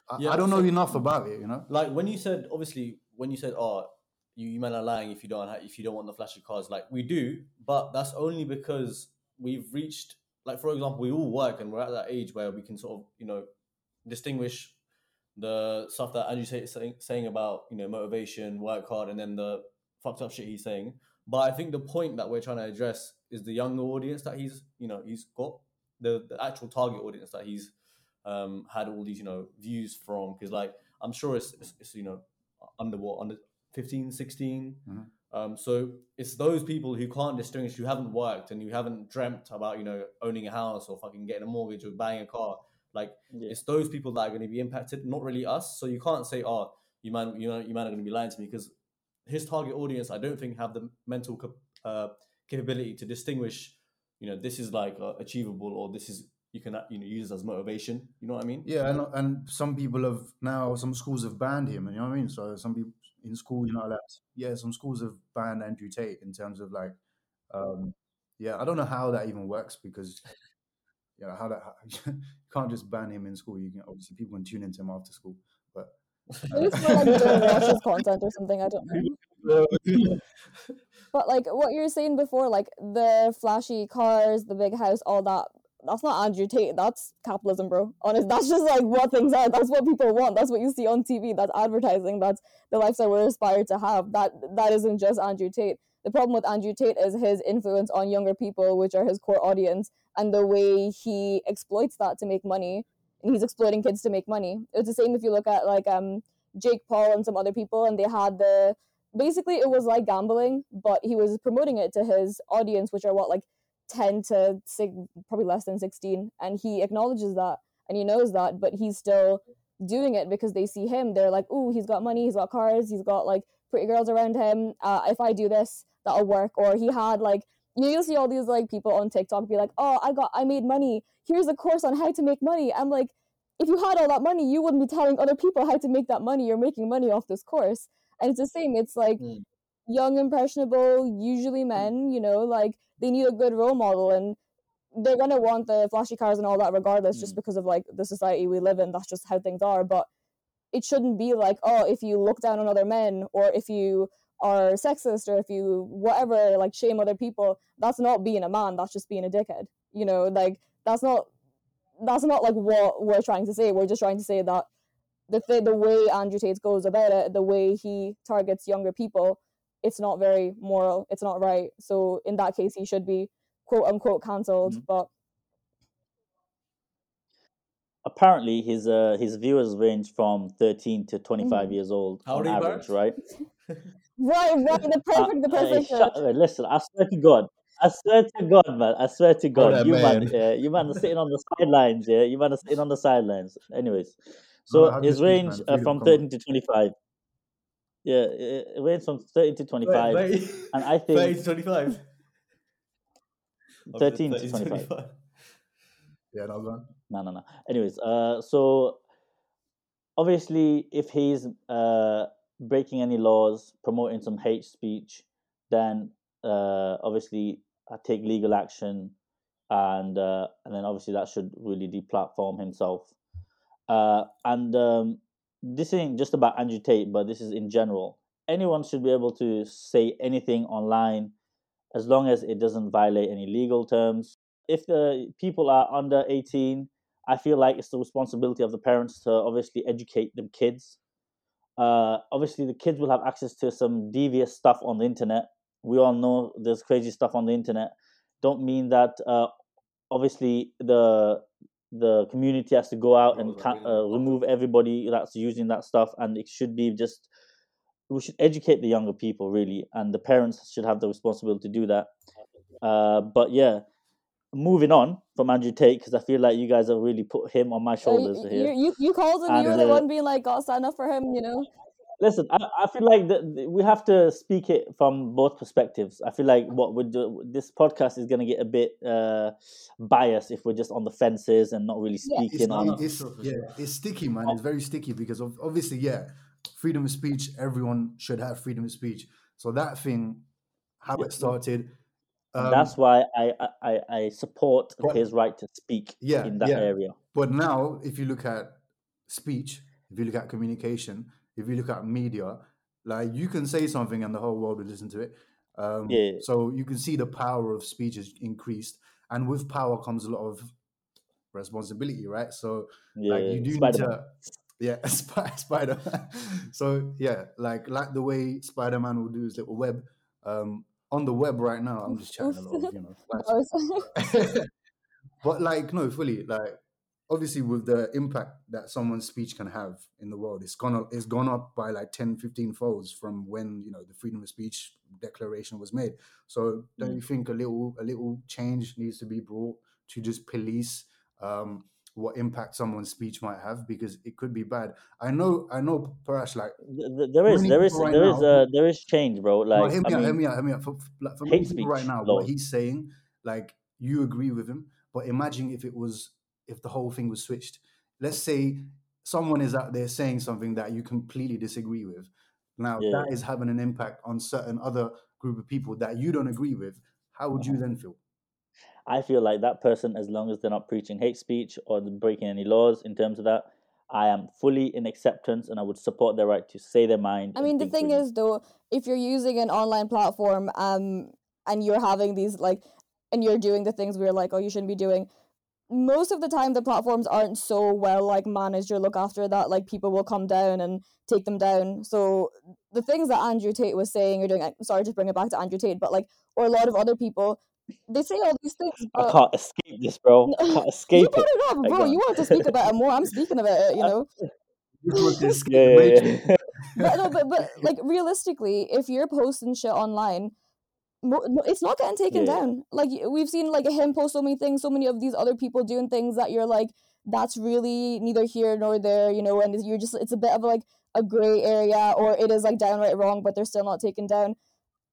[SPEAKER 7] I,
[SPEAKER 8] Yeah,
[SPEAKER 7] I don't know enough about it you know?
[SPEAKER 8] Like when you said obviously when you said oh you, you men are lying if you don't ha- if you don't want the flashy cars like we do but that's only because we've reached like for example we all work and we're at that age where we can sort of you know distinguish the stuff that Andrew say, saying, saying about you know motivation work hard and then the fucked up shit he's saying But I think the point that we're trying to address is the younger audience that he's, you know, he's got the, the actual target audience that he's um, had all these, you know, views from. Because like I'm sure it's, it's, it's you know under what under 15, 16.
[SPEAKER 7] Mhm.
[SPEAKER 8] Um, so it's those people who can't distinguish, who haven't worked and who haven't dreamt about, you know, owning a house or fucking getting a mortgage or buying a car. Like
[SPEAKER 5] Yeah.
[SPEAKER 8] it's those people that are going to be impacted, not really us. So you can't say, "Oh, you man, you know, you man are going to be lying to me," because his target audience, I don't think, have the mental uh, capability to distinguish. You know, this is like uh, achievable, or this is you can you know use as motivation. You know what I mean?
[SPEAKER 7] Yeah, and and some people have now some schools have banned him, and you know what I mean. So some people in school, you know, like yeah, some schools have banned Andrew Tate in terms of like, um, yeah, I don't know how that even works because you know how that you can't just ban him in school. You can obviously people can tune into him after school,
[SPEAKER 6] Maybe it's more like Joe Walsh's content or something. I don't know. But like what you were saying before, like the flashy cars, the big house, all that. That's not Andrew Tate. That's capitalism, bro. Honest, that's just like what things are. That's what people want. That's what you see on TV. That's advertising. That's the lifestyle we're aspired to have. That that isn't just Andrew Tate. The problem with Andrew Tate is his influence on younger people, which are his core audience, and the way he exploits that to make money. And he's exploiting kids to make money. It's the same if you look at like um Jake Paul and some other people, and they had the basically it was like gambling, but he was promoting it to his audience, which are what like ten to six, probably less than sixteen, and he acknowledges that and he knows that, but he's still doing it because they see him. They're like, "Ooh, he's got money, he's got cars, he's got like pretty girls around him. Uh, if I do this, that'll work." Or he had like you'll see all these like people on TikTok be like, "Oh, I got, I made money. Here's a course on how to make money." I'm like, if you had all that money, you wouldn't be telling other people how to make that money. You're making money off this course, and it's the same. It's like
[SPEAKER 8] Mm.
[SPEAKER 6] young, impressionable, usually men. You know, like they need a good role model, and they're gonna want the flashy cars and all that, regardless, just because of like the society we live in. That's just how things are. But it shouldn't be like, oh, if you look down on other men, or if you are sexist, or if you whatever, like shame other people. That's not being a man. That's just being a dickhead. You know, like that's not that's not like what we're trying to say. We're just trying to say that the th- the way Andrew Tate goes about it, the way he targets younger people, it's not very moral. It's not right. So in that case, he should be quote unquote cancelled.
[SPEAKER 5] Mhm.
[SPEAKER 6] But
[SPEAKER 5] Apparently, his uh his viewers range from thirteen to twenty five
[SPEAKER 6] Mhm.
[SPEAKER 5] years old
[SPEAKER 8] How
[SPEAKER 5] on
[SPEAKER 8] old you,
[SPEAKER 5] average, right?
[SPEAKER 6] right, right, the perfect, the
[SPEAKER 5] Uh, uh,
[SPEAKER 6] perfect.
[SPEAKER 5] shut-
[SPEAKER 6] uh,
[SPEAKER 5] uh, listen, I swear to God, I swear to God, man, I swear to God,
[SPEAKER 7] that
[SPEAKER 5] you man,
[SPEAKER 7] man.
[SPEAKER 5] yeah, you man are sitting on the sidelines, yeah, you man are sitting on the sidelines. Anyways, so
[SPEAKER 7] have your
[SPEAKER 5] his range
[SPEAKER 7] man.
[SPEAKER 5] uh, from thirteen to twenty five. Yeah, it, it range from thirteen to twenty five, and I think
[SPEAKER 8] 30 to 25.
[SPEAKER 5] thirteen to twenty five.
[SPEAKER 7] Yeah, no, go on.
[SPEAKER 5] No, no, no. Anyways, uh, so obviously, if he's uh breaking any laws, promoting some hate speech, then uh, obviously I take legal action, and uh, and then obviously that should really deplatform himself. Uh, and um, this ain't just about Andrew Tate, but this is in general. Anyone should be able to say anything online as long as it doesn't violate any legal terms. If the people are under 18, I feel like it's the responsibility of the parents to obviously educate them kids. Uh, obviously, the kids will have access to some devious stuff on the internet. We all know there's crazy stuff on the internet. Don't mean that uh, obviously the the community has to go out and ca- uh, remove everybody that's using that stuff, and it should be just we should educate the younger people really, and the parents should have the responsibility to do that. Uh, but yeah, moving on from Andrew Tate because I feel like you guys have really put him on my
[SPEAKER 6] uh,
[SPEAKER 5] shoulders
[SPEAKER 6] you,
[SPEAKER 5] here.
[SPEAKER 6] you you called him.
[SPEAKER 5] And,
[SPEAKER 6] You were the
[SPEAKER 5] uh,
[SPEAKER 6] one being like, "God, stand up for him." You know.
[SPEAKER 5] Listen, I, I feel like the, the- we have to speak it from both perspectives. I feel like what would do, this podcast is going to get a bit uh, biased if we're just on the fences and not really
[SPEAKER 6] Yeah.
[SPEAKER 7] It's,
[SPEAKER 5] speaking on.
[SPEAKER 8] no, for
[SPEAKER 7] it's, yeah, it's sticky, man. It's very sticky because of, obviously, yeah, freedom of speech. Everyone should have freedom of speech. So that thing, how it started. Um,
[SPEAKER 5] that's why I, I, I I support
[SPEAKER 7] but-
[SPEAKER 5] his right to speak
[SPEAKER 7] Yeah,
[SPEAKER 5] in that
[SPEAKER 7] yeah.
[SPEAKER 5] area.
[SPEAKER 7] But now, if you look at speech, if you look at communication, if you look at media, like you can say something and the whole world will listen to it. Um,
[SPEAKER 5] Yeah.
[SPEAKER 7] So you can see the power of speech is increased, and with power comes a lot of responsibility, right? So
[SPEAKER 5] Yeah,
[SPEAKER 7] like you do
[SPEAKER 5] Spider-Man.
[SPEAKER 7] need to, yeah, Sp- Spider. so yeah, like like the way Spider Man will do his little web. Um, on the web right now. I'm just chatting a lot of you know. bad
[SPEAKER 6] Bars.
[SPEAKER 7] stuff. but like no, fully like obviously with the impact that someone's speech can have in the world, it's gone up, it's gone up by like 10, 15 folds from when you know the freedom of speech declaration was made. So don't
[SPEAKER 5] Mm.
[SPEAKER 7] you think a little a little change needs to be brought to just police um, what impact someone's speech might have because it could be bad. I know, I know, Parash, like
[SPEAKER 5] Th- th- there is there is
[SPEAKER 7] right
[SPEAKER 5] there is
[SPEAKER 7] now
[SPEAKER 5] uh
[SPEAKER 7] who-
[SPEAKER 5] there is change, bro.
[SPEAKER 7] no,
[SPEAKER 5] Like
[SPEAKER 7] hear
[SPEAKER 5] I
[SPEAKER 7] me out, hear me out, hear me out. For, like, for
[SPEAKER 5] hate
[SPEAKER 7] people right
[SPEAKER 5] speech
[SPEAKER 7] now, what he's saying, like you agree with him, but imagine if it was if the whole thing was switched. Let's say someone is out there saying something that you completely disagree with. Now
[SPEAKER 5] Yeah.
[SPEAKER 7] that is having an impact on certain other group of people that you don't agree with. How would you then feel?
[SPEAKER 5] I feel like that person, as long as they're not preaching hate speech or breaking any laws in terms of that, I am fully in acceptance and I would support their right to say their mind.
[SPEAKER 6] I mean, the thing
[SPEAKER 5] freely.
[SPEAKER 6] is, though, if you're using an online platform, um, and you're having these like, and you're doing the things we're like, oh, you shouldn't be doing. Most of the time, the platforms aren't so well like managed or look after that. Like people will come down and take them down. So the things that Andrew Tate was saying or doing, sorry to bring it back to Andrew Tate, but like, or a lot of other people, they say all these things,
[SPEAKER 5] I can't escape this, bro. I can't
[SPEAKER 6] you
[SPEAKER 5] escape
[SPEAKER 6] brought
[SPEAKER 5] it.
[SPEAKER 6] it up, bro.
[SPEAKER 5] go.
[SPEAKER 6] You wanted to speak about it more. I'm speaking about it, you know.
[SPEAKER 7] You want to escape
[SPEAKER 5] Yeah, yeah, yeah.
[SPEAKER 6] but no, but but like realistically, if you're posting shit online, it's not getting taken
[SPEAKER 5] Yeah.
[SPEAKER 6] down. Like we've seen, like him post so many things, so many of these other people doing things that you're like, that's really neither here nor there, you know. And you're just, it's a bit of like a gray area, or it is like downright wrong, but they're still not taken down.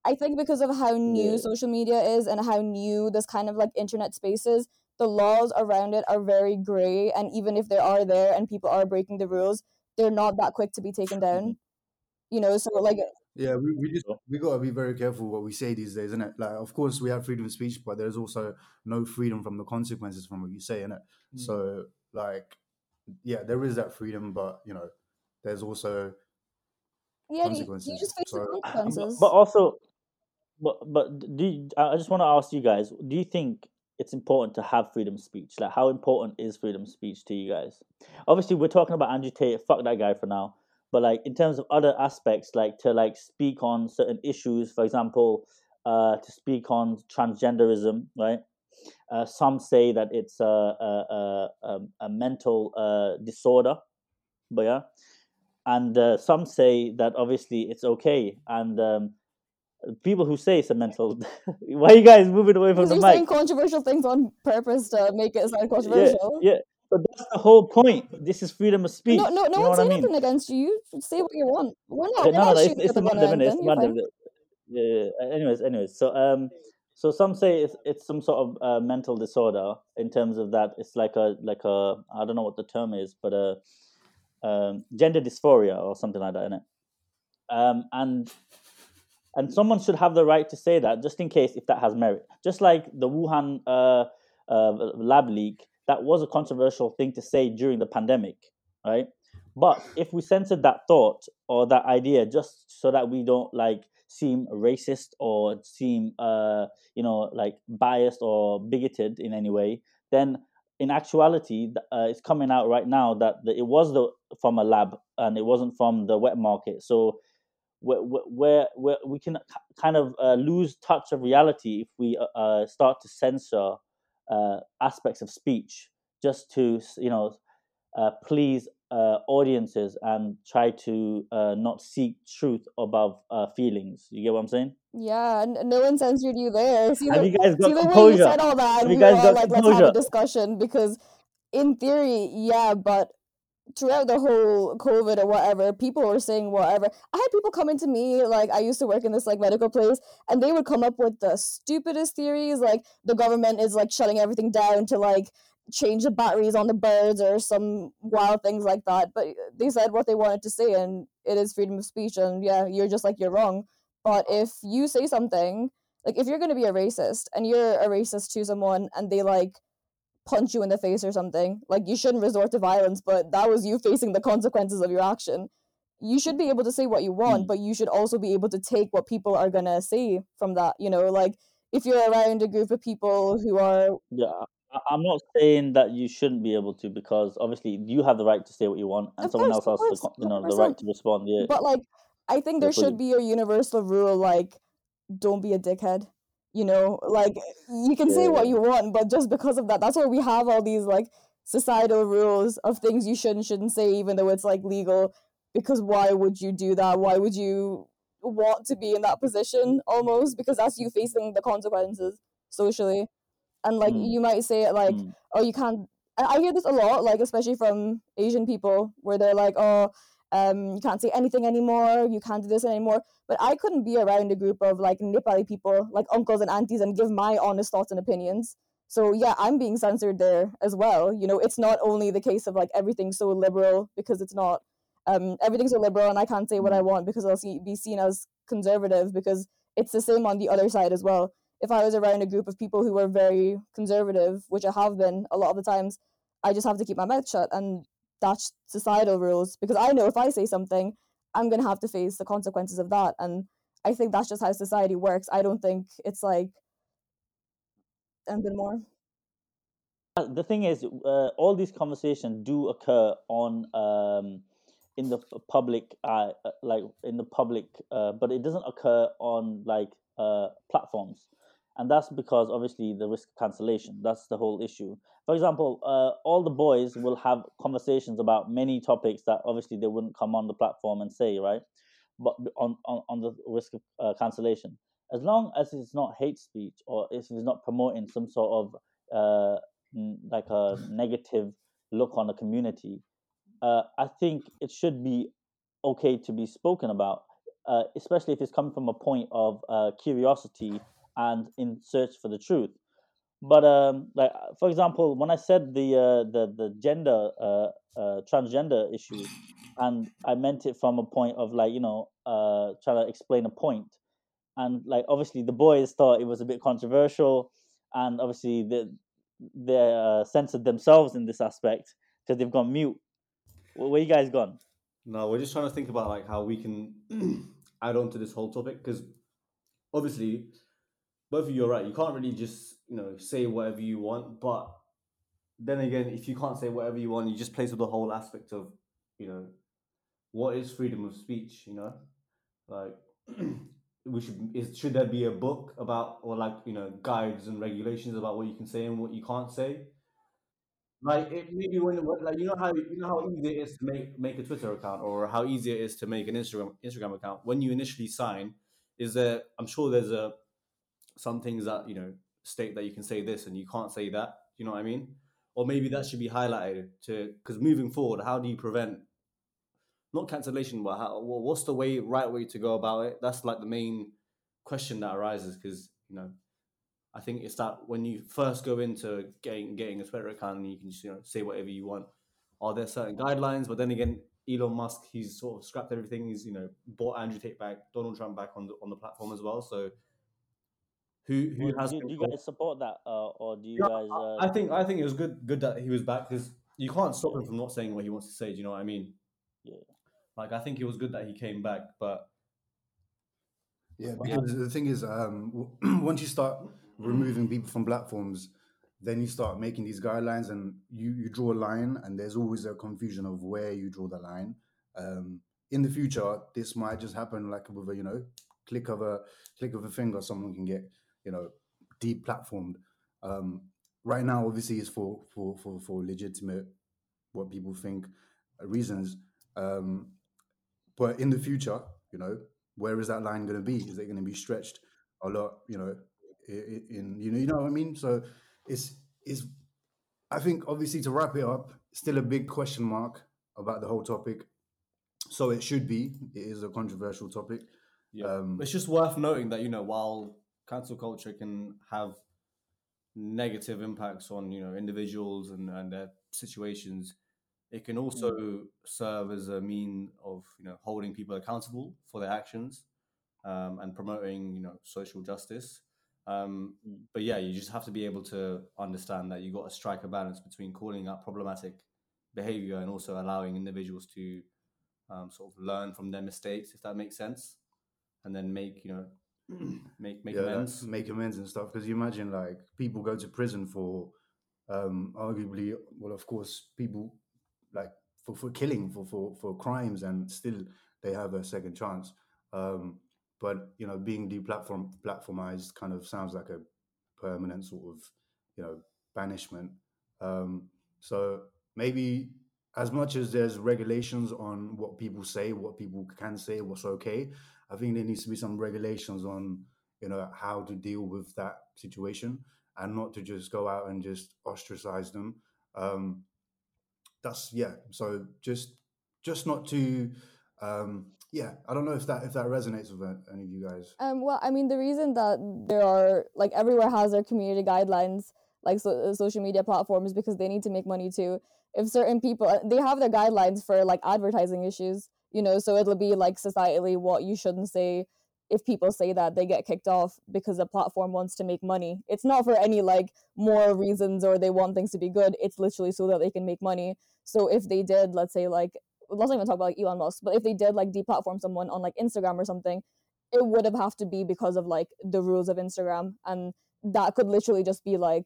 [SPEAKER 6] I think because of how new
[SPEAKER 5] Yeah.
[SPEAKER 6] social media is and how new this kind of like internet space is, the laws around it are very gray. And even if they are there and people are breaking the rules, they're not that quick to be taken down. You know, so like
[SPEAKER 7] Yeah, we, we just we gotta be very careful what we say these days, isn't it? Like, of course, we have freedom of speech, but there's also no freedom from the consequences from what you say, innit?
[SPEAKER 8] Mm.
[SPEAKER 7] So, like, yeah, there is that freedom, but you know, there's also
[SPEAKER 6] yeah, you, you just face
[SPEAKER 7] So-
[SPEAKER 5] but,
[SPEAKER 6] consequences.
[SPEAKER 5] but also, but but do you, I just want to ask you guys: Do you think it's important to have freedom of speech? Like, how important is freedom of speech to you guys? Obviously, we're talking about Andrew Tate. Fuck that guy for now. But like in terms of other aspects, like to like speak on certain issues, for example, uh, to speak on transgenderism, right? Uh, some say that it's a a, a, a, a mental uh, disorder, but yeah, and uh, some say that obviously it's okay, and um, people who say it's a mental. Why are you guys moving away from the
[SPEAKER 6] you're
[SPEAKER 5] mic?
[SPEAKER 6] saying controversial things on purpose to make it sound
[SPEAKER 5] Yeah,
[SPEAKER 6] controversial.
[SPEAKER 5] yeah. But that's the whole point. This is freedom of speech.
[SPEAKER 6] No, no, no one's saying
[SPEAKER 5] mean?
[SPEAKER 6] nothing against you. You say what you want. We're not,
[SPEAKER 5] Yeah,
[SPEAKER 6] we're
[SPEAKER 5] no, no,
[SPEAKER 6] not
[SPEAKER 5] no. It's, it's a
[SPEAKER 6] gun or?
[SPEAKER 5] It's
[SPEAKER 6] anything. Fine.
[SPEAKER 5] Yeah, yeah, yeah. Anyways, anyways. So, um, so some say it's it's some sort of uh, mental disorder in terms of that. It's like a like a I don't know what the term is, but a um, gender dysphoria or something like that, innit? Um, and and someone should have the right to say that just in case if that has merit. Just like the Wuhan uh, uh, lab leak, that was a controversial thing to say during the pandemic, right? But if we censored that thought or that idea just so that we don't like seem racist or seem uh, you know like biased or bigoted in any way, then in actuality, uh, it's coming out right now that it was the from a lab and it wasn't from the wet market. So where where, where we can kind of uh, lose touch of reality if we uh, uh, start to censor uh, aspects of speech just to you know uh, please uh, audiences and try to uh, not seek truth above uh, feelings. You get what I'm saying?
[SPEAKER 6] Yeah, and no one censored you there. See
[SPEAKER 5] Have
[SPEAKER 6] the,
[SPEAKER 5] you guys
[SPEAKER 6] see
[SPEAKER 5] got
[SPEAKER 6] the way you said all that,
[SPEAKER 5] Have you
[SPEAKER 6] we were
[SPEAKER 5] guys
[SPEAKER 6] all
[SPEAKER 5] got
[SPEAKER 6] like, let's have a discussion because, in theory, yeah, but throughout the whole COVID or whatever, people were saying whatever. I had people coming to me, like I used to work in this like medical place, and they would come up with the stupidest theories, like the government is like shutting everything down to like change the batteries on the birds or some wild things like that. But they said what they wanted to say, and it is freedom of speech. And yeah, you're just like you're wrong. But if you say something, like if you're gonna be a racist and you're a racist to someone and they like punch you in the face or something, like you shouldn't resort to violence, but that was you facing the consequences of your action. You should be able to say what you want,
[SPEAKER 5] Mm.
[SPEAKER 6] but you should also be able to take what people are gonna say from that. You know, like if you're around a group of people who are
[SPEAKER 5] Yeah, I, I'm not saying that you shouldn't be able to because obviously you have the right to say what you want, and
[SPEAKER 6] Of
[SPEAKER 5] someone
[SPEAKER 6] course,
[SPEAKER 5] else
[SPEAKER 6] of
[SPEAKER 5] has the
[SPEAKER 6] course,
[SPEAKER 5] co- you know the right
[SPEAKER 6] 100%.
[SPEAKER 5] to respond. Yeah,
[SPEAKER 6] but like I think there should be a universal rule like don't be a dickhead. You know, like you can say what you want, but just because of that, that's why we have all these like societal rules of things you should and shouldn't say, even though it's like legal. Because why would you do that? Why would you want to be in that position almost? Because that's you facing the consequences socially. And like
[SPEAKER 5] Mm.
[SPEAKER 6] you might say it like,
[SPEAKER 5] Mm.
[SPEAKER 6] oh, you can't. I hear this a lot, like especially from Asian people, where they're like, oh, um, you can't say anything anymore, you can't do this anymore. But I couldn't be around a group of like Nepali people, like uncles and aunties, and give my honest thoughts and opinions. So yeah, I'm being censored there as well. You know, it's not only the case of like everything's so liberal because it's not. Um, everything's so liberal, and I can't say what I want because I'll see, be seen as conservative because it's the same on the other side as well. If I was around a group of people who were very conservative, which I have been a lot of the times, I just have to keep my mouth shut, and that's societal rules because I know if I say something, I'm gonna have to face the consequences of that, and I think that's just how society works. I don't think it's like anything more.
[SPEAKER 5] Uh, the thing is, uh, all these conversations do occur on um, in the public, uh, like in the public, uh, but it doesn't occur on like uh, platforms, and that's because obviously the risk of cancellation. That's the whole issue. For example, uh, all the boys will have conversations about many topics that obviously they wouldn't come on the platform and say, right? But on on, on the risk of uh, cancellation, as long as it's not hate speech or if it's not promoting some sort of uh, like a negative look on the community, uh, I think it should be okay to be spoken about, uh, especially if it's coming from a point of uh, curiosity and in search for the truth. But um, like for example, when I said the uh, the the gender uh, uh, transgender issue, and I meant it from a point of like you know uh, trying to explain a point, and like obviously the boys thought it was a bit controversial, and obviously they they uh, censored themselves in this aspect because they've gone mute. Where where you guys gone?
[SPEAKER 8] No, we're just trying to think about like how we can add on to this whole topic because obviously both of you are right. You can't really just you know say whatever you want, but then again, if you can't say whatever you want, you just plays with the whole aspect of you know what is freedom of speech. You know, like we should is should there be a book about or like you know guides and regulations about what you can say and what you can't say. Like it maybe when- like you know how you know how easy it is to make make a Twitter account or how easy it is to make an Instagram Instagram account. When you initially sign, is there? I'm sure there's a some things that you know state that you can say this and you can't say that. You know what I mean? Or maybe that should be highlighted to because moving forward, how do you prevent not cancellation, but how, what's the way right way to go about it? That's like the main question that arises because you know I think it's that when you first go into getting getting a Twitter account you can just you know say whatever you want. Are there certain guidelines? But then again, Elon Musk he's sort of scrapped everything. He's you know bought Andrew Tate back, Donald Trump back on the on the platform as well. So who who
[SPEAKER 5] Well,
[SPEAKER 8] has
[SPEAKER 5] do, do you guys support that, uh, or do you
[SPEAKER 8] Yeah,
[SPEAKER 5] guys? Uh,
[SPEAKER 8] I think I think it was good good that he was back because you can't stop him from not saying what he wants to say. Do you know what I mean?
[SPEAKER 5] Yeah.
[SPEAKER 8] Like I think it was good that he came back, but
[SPEAKER 7] Yeah, because the thing is, um, once you start removing people from platforms, then you start making these guidelines, and you you draw a line, and there's always a confusion of where you draw the line. Um, in the future, this might just happen like with a you know click of a click of a finger, someone can get you know deplatformed. Um, right now, obviously, it's for for for for legitimate what people think uh, reasons. Um, but in the future, you know, where is that line going to be? Is it going to be stretched a lot? You know, i- i- in you know, you know what I mean. So it's it's. I think obviously to wrap it up, still a big question mark about the whole topic. So it should be. It is a controversial topic.
[SPEAKER 8] Yeah.
[SPEAKER 7] Um,
[SPEAKER 8] it's just worth noting that you know while cancel culture can have negative impacts on you know individuals and, and their situations, it can also serve as a mean of you know holding people accountable for their actions um, and promoting you know social justice. Um,
[SPEAKER 5] Mm.
[SPEAKER 8] but yeah, you just have to be able to understand that you've got to strike a balance between calling out problematic behavior and also allowing individuals to um, sort of learn from their mistakes, if that makes sense, and then make you know make make
[SPEAKER 7] yeah,
[SPEAKER 8] amends.
[SPEAKER 7] make amends and stuff. Because you imagine like people go to prison for um, arguably, well, of course, people like for, for killing for, for for crimes, and still they have a second chance. Um, but you know, being deplatform platformized kind of sounds like a permanent sort of you know banishment. Um, so maybe as much as there's regulations on what people say, what people can say, what's okay, I think there needs to be some regulations on you know how to deal with that situation and not to just go out and just ostracize them. Um, that's yeah. So just just not to um, yeah. I don't know if that if that resonates with any of you guys.
[SPEAKER 6] Um, well, I mean, the reason that there are like everywhere has their community guidelines, like so, social media platforms, because they need to make money too. If certain people uh, they have their guidelines for like advertising issues, you know, so it'll be like societally what you shouldn't say. If people say that, they get kicked off because the platform wants to make money. It's not for any like more reasons or they want things to be good. It's literally so that they can make money. So if they did, let's say like let's not even talk about like Elon Musk, but if they did like deplatform someone on like Instagram or something, it would have have to be because of like the rules of Instagram, and that could literally just be like,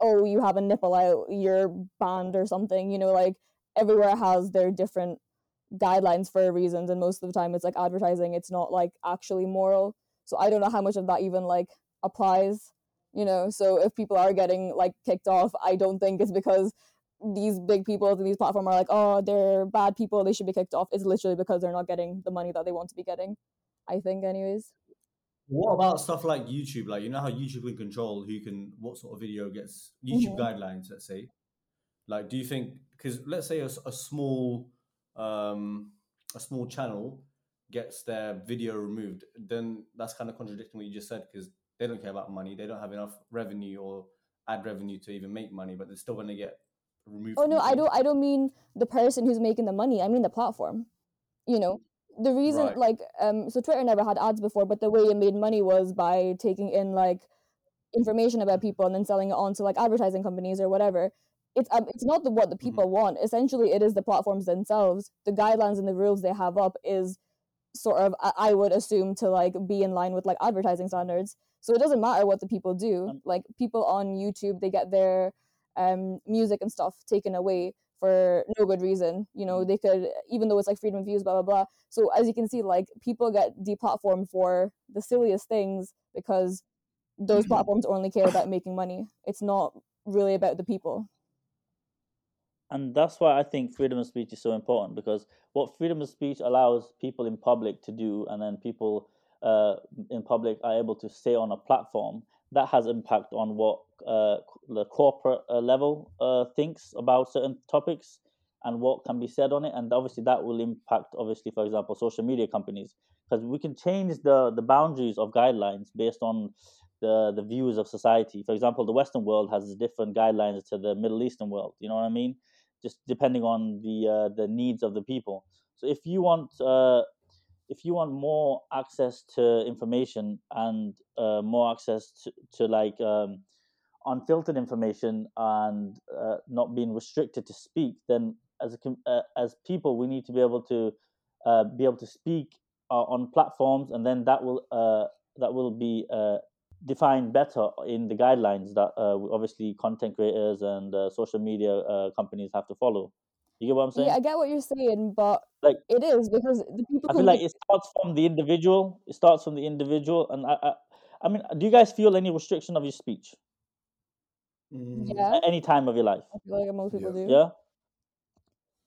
[SPEAKER 6] oh, you have a nipple out, you're banned or something. You know, like everywhere has their different guidelines for reasons, and most of the time it's like advertising. It's not like actually moral. So I don't know how much of that even like applies. You know, so if people are getting like kicked off, I don't think it's because these big people and these platforms are like, oh, they're bad people, they should be kicked off. It's literally because they're not getting the money that they want to be getting. I think, anyways.
[SPEAKER 8] What about stuff like YouTube? Like, you know how YouTube can control who can, what sort of video gets YouTube
[SPEAKER 6] Mhm.
[SPEAKER 8] guidelines, let's say. Like, do you think, because let's say a, a small, um, a small channel gets their video removed, then that's kind of contradicting what you just said because they don't care about money. They don't have enough revenue or ad revenue to even make money, but they're still going to get removed.
[SPEAKER 6] Oh no, I don't. I don't mean the person who's making the money. I mean the platform. You know, the reason
[SPEAKER 8] Right.
[SPEAKER 6] like um, so Twitter never had ads before, but the way it made money was by taking in like information about people and then selling it on to like advertising companies or whatever. It's um, it's not the, what the people want. Essentially, it is the platforms themselves. The guidelines and the rules they have up is sort of I, would assume to like be in line with like advertising standards. So it doesn't matter what the people do.
[SPEAKER 5] Um,
[SPEAKER 6] Like people on YouTube, they get their um music and stuff taken away for no good reason. You know, they could even though it's like freedom of views, blah blah blah. So as you can see, like people get deplatformed for the silliest things because those platforms only care about making money. It's not really about the people.
[SPEAKER 5] and that's why I think freedom of speech is so important because what freedom of speech allows people in public to do, and then people uh, in public are able to say on a platform, that has impact on what uh, the corporate uh, level uh, thinks about certain topics and what can be said on it, and obviously that will impact, obviously, for example, social media companies because we can change the the boundaries of guidelines based on the the views of society. For example, the Western world has different guidelines to the Middle Eastern world. You know what I mean? just depending on the uh, the needs of the people. So if you want uh, if you want more access to information and uh, more access to, to like um, unfiltered information and uh, not being restricted to speak, then as a, uh, as people we need to be able to uh, be able to speak uh, on platforms, and then that will uh, that will be defined better in the guidelines that obviously content creators and social media companies have to follow. You get what I'm saying?
[SPEAKER 6] Yeah, I get what you're saying, but
[SPEAKER 5] Like-
[SPEAKER 6] it is because the people
[SPEAKER 5] I feel like
[SPEAKER 6] make-
[SPEAKER 5] it starts from the individual. It starts from the individual, and I, I, I mean, do you guys feel any restriction of your speech
[SPEAKER 8] Mm,
[SPEAKER 6] yeah,
[SPEAKER 5] at any time of your life?
[SPEAKER 6] I feel like most people
[SPEAKER 7] Yeah.
[SPEAKER 6] do.
[SPEAKER 5] Yeah,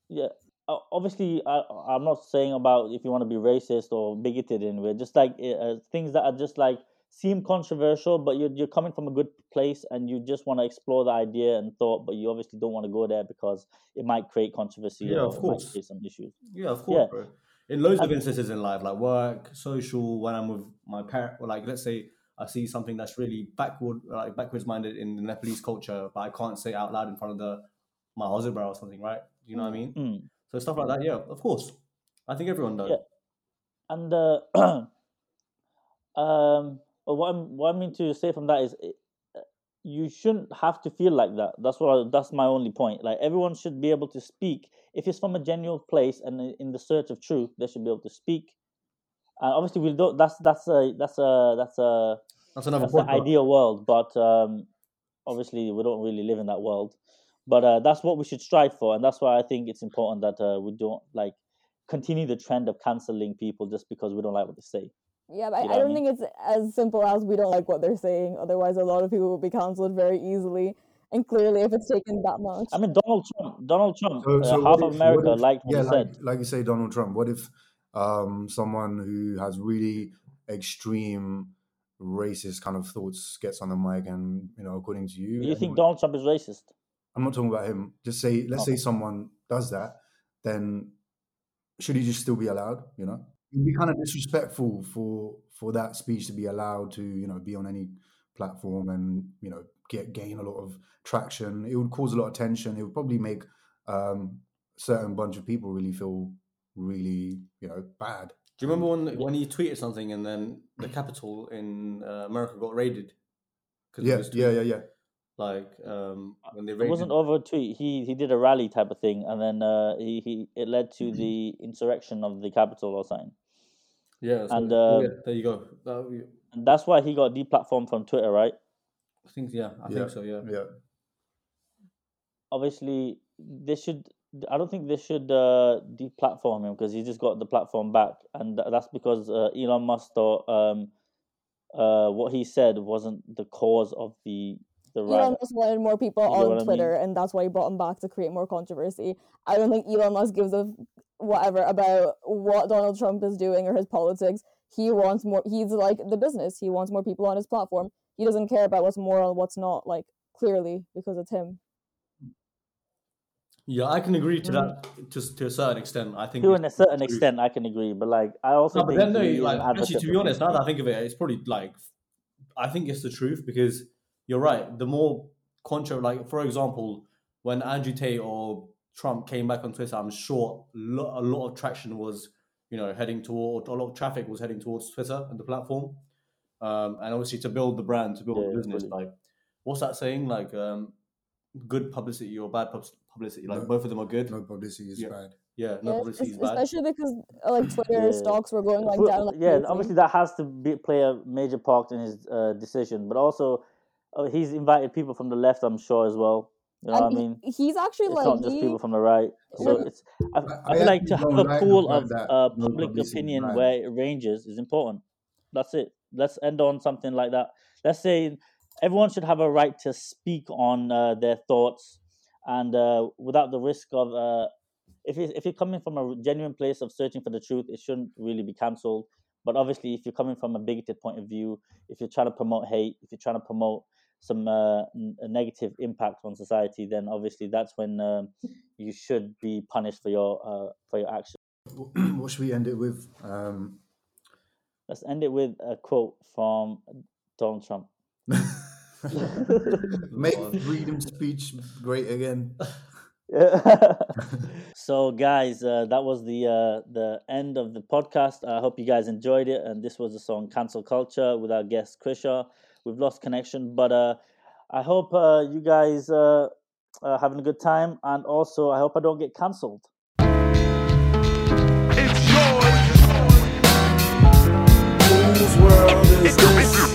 [SPEAKER 5] yeah. Uh, obviously, I, I'm not saying about if you want to be racist or bigoted in way. Just like uh, uh, things that are just like seem controversial, but you're you're coming from a good place and you just want to explore the idea and thought, but you obviously don't want to go there because it might create controversy
[SPEAKER 8] Yeah,
[SPEAKER 5] or
[SPEAKER 8] of course.
[SPEAKER 5] create some issues.
[SPEAKER 8] Yeah, of course,
[SPEAKER 5] Yeah.
[SPEAKER 8] bro. In loads of instances in life, like work, social, when I'm with my parent, or like let's say I see something that's really backward, like backwards minded in the Nepalese culture, but I can't say it out loud in front of the my husband or something, right? You know what I mean?
[SPEAKER 5] Mm.
[SPEAKER 8] So stuff like that, yeah, of course. I think everyone does.
[SPEAKER 5] Yeah. And uh, um, but what I'm what I mean to say from that is, it- uh, you shouldn't have to feel like that. That's what I, that's my only point. Like everyone should be able to speak if it's from a genuine place and in the search of truth. They should be able to speak. And obviously, we don't. That's that's a that's a that's a
[SPEAKER 8] That's another
[SPEAKER 5] that's
[SPEAKER 8] bro.
[SPEAKER 5] ideal world, but um, obviously we don't really live in that world. But uh, that's what we should strive for, and that's why I think it's important that uh, we don't like continue the trend of canceling people just because we don't like what they say.
[SPEAKER 6] Yeah, but
[SPEAKER 5] You know
[SPEAKER 6] I,
[SPEAKER 5] I
[SPEAKER 6] I don't
[SPEAKER 5] mean?
[SPEAKER 6] think it's as simple as we don't like what they're saying. Otherwise, a lot of people will be cancelled very easily. And clearly, if it's taken that much,
[SPEAKER 5] I mean, Donald Trump. Donald Trump.
[SPEAKER 7] So,
[SPEAKER 5] uh, half
[SPEAKER 7] what
[SPEAKER 5] of America
[SPEAKER 7] what if-
[SPEAKER 5] liked what
[SPEAKER 7] yeah,
[SPEAKER 5] he
[SPEAKER 7] like,
[SPEAKER 5] said.
[SPEAKER 7] like you say, Donald Trump. What if um, someone who has really extreme racist kind of thoughts gets on the mic and you know, according to you,
[SPEAKER 5] You
[SPEAKER 7] and-
[SPEAKER 5] think Donald Trump is racist?
[SPEAKER 7] I'm not talking about him. Just say, let's say someone does that, then should he just still be allowed? You know, it'd be kind of disrespectful for for that speech to be allowed to you know be on any platform and you know get gain a lot of traction. It would cause a lot of tension. It would probably make um, certain bunch of people really feel really you know bad.
[SPEAKER 8] Do you remember when when he tweeted something and then the Capitol in uh, America got raided? 'Cause of
[SPEAKER 7] Yeah, yeah, yeah, yeah.
[SPEAKER 8] Like um, when they
[SPEAKER 5] It wasn't over a tweet. He he did a rally type of thing, and then uh, he, he it led to the insurrection of the Capitol or something.
[SPEAKER 8] Yeah,
[SPEAKER 5] and,
[SPEAKER 8] oh,
[SPEAKER 5] uh,
[SPEAKER 8] yeah, there you go. That, we-
[SPEAKER 5] And that's why he got deplatformed from Twitter, right?
[SPEAKER 8] I think yeah, I
[SPEAKER 7] Yeah,
[SPEAKER 8] think so. Yeah.
[SPEAKER 7] Yeah,
[SPEAKER 5] Obviously, they should. I don't think they should uh, deplatform him because he just got the platform back, and that's because uh, Elon Musk thought um, uh, what he said wasn't the cause of the the
[SPEAKER 6] Elon
[SPEAKER 5] riot.
[SPEAKER 6] Musk wanted more people
[SPEAKER 5] You know what I
[SPEAKER 6] on
[SPEAKER 5] mean?
[SPEAKER 6] Twitter, and that's why he brought him back to create more controversy. I don't think Elon Musk gives a whatever about what Donald Trump is doing or his politics. He wants more. He's like the business. He wants more people on his platform. He doesn't care about what's moral and what's not. Like clearly, because it's him.
[SPEAKER 8] Yeah, I can agree to that mm-hmm. to, to a certain extent. I think
[SPEAKER 5] To
[SPEAKER 8] it's
[SPEAKER 5] a certain
[SPEAKER 8] true.
[SPEAKER 5] extent, I can agree, but like I also
[SPEAKER 8] No, but
[SPEAKER 5] think
[SPEAKER 8] then no, like actually, to be honest, now that I think of it, it's probably like I think it's the truth because you're right. The more contra, like for example, when Andrew Tate or Trump came back on Twitter, I'm sure a lot of traction was you know heading toward a lot of traffic was heading towards Twitter and the platform, um, and obviously to build the brand, to build
[SPEAKER 5] Yeah,
[SPEAKER 8] the business.
[SPEAKER 5] fully.
[SPEAKER 8] Like, what's that saying? Like, um, good publicity or bad pub- publicity? Like
[SPEAKER 7] No,
[SPEAKER 8] both of them are good.
[SPEAKER 7] no publicity is
[SPEAKER 8] Yeah.
[SPEAKER 7] bad.
[SPEAKER 8] Yeah, no
[SPEAKER 6] Yeah,
[SPEAKER 8] publicity is bad.
[SPEAKER 6] especially because like Twitter
[SPEAKER 5] Yeah.
[SPEAKER 6] stocks were going like down. Like
[SPEAKER 5] yeah,
[SPEAKER 6] crazy.
[SPEAKER 5] obviously that has to be, play a major part in his uh, decision, but also uh, he's invited people from the left, I'm sure as well. You know
[SPEAKER 6] And
[SPEAKER 5] what I mean?
[SPEAKER 6] he's actually
[SPEAKER 5] It's
[SPEAKER 6] like
[SPEAKER 5] not just
[SPEAKER 6] he-
[SPEAKER 5] people from the right. So
[SPEAKER 7] Yeah.
[SPEAKER 5] it's I,
[SPEAKER 7] I-
[SPEAKER 5] I
[SPEAKER 7] I
[SPEAKER 5] feel like to have a
[SPEAKER 7] like
[SPEAKER 5] pool of uh, public opinion
[SPEAKER 7] bad.
[SPEAKER 5] where it ranges is important. That's it. Let's end on something like that. Let's say everyone should have a right to speak on uh, their thoughts and uh, without the risk of uh, if it, if you're coming from a genuine place of searching for the truth, it shouldn't really be cancelled. But obviously, if you're coming from a bigoted point of view, if you're trying to promote hate, if you're trying to promote some uh, n- a negative impact on society, then obviously that's when um, you should be punished for your uh, for your actions.
[SPEAKER 7] what should we end it with? Um,
[SPEAKER 5] Let's end it with a quote from Donald Trump.
[SPEAKER 7] make freedom speech great again.
[SPEAKER 5] so guys uh, that was the uh, the end of the podcast i hope you guys enjoyed it and this was the song cancel culture with our guest krisha We've lost connection, but uh, I hope uh, you guys uh, are having a good time, and also I hope I don't get cancelled. It's yours. Whose world is this?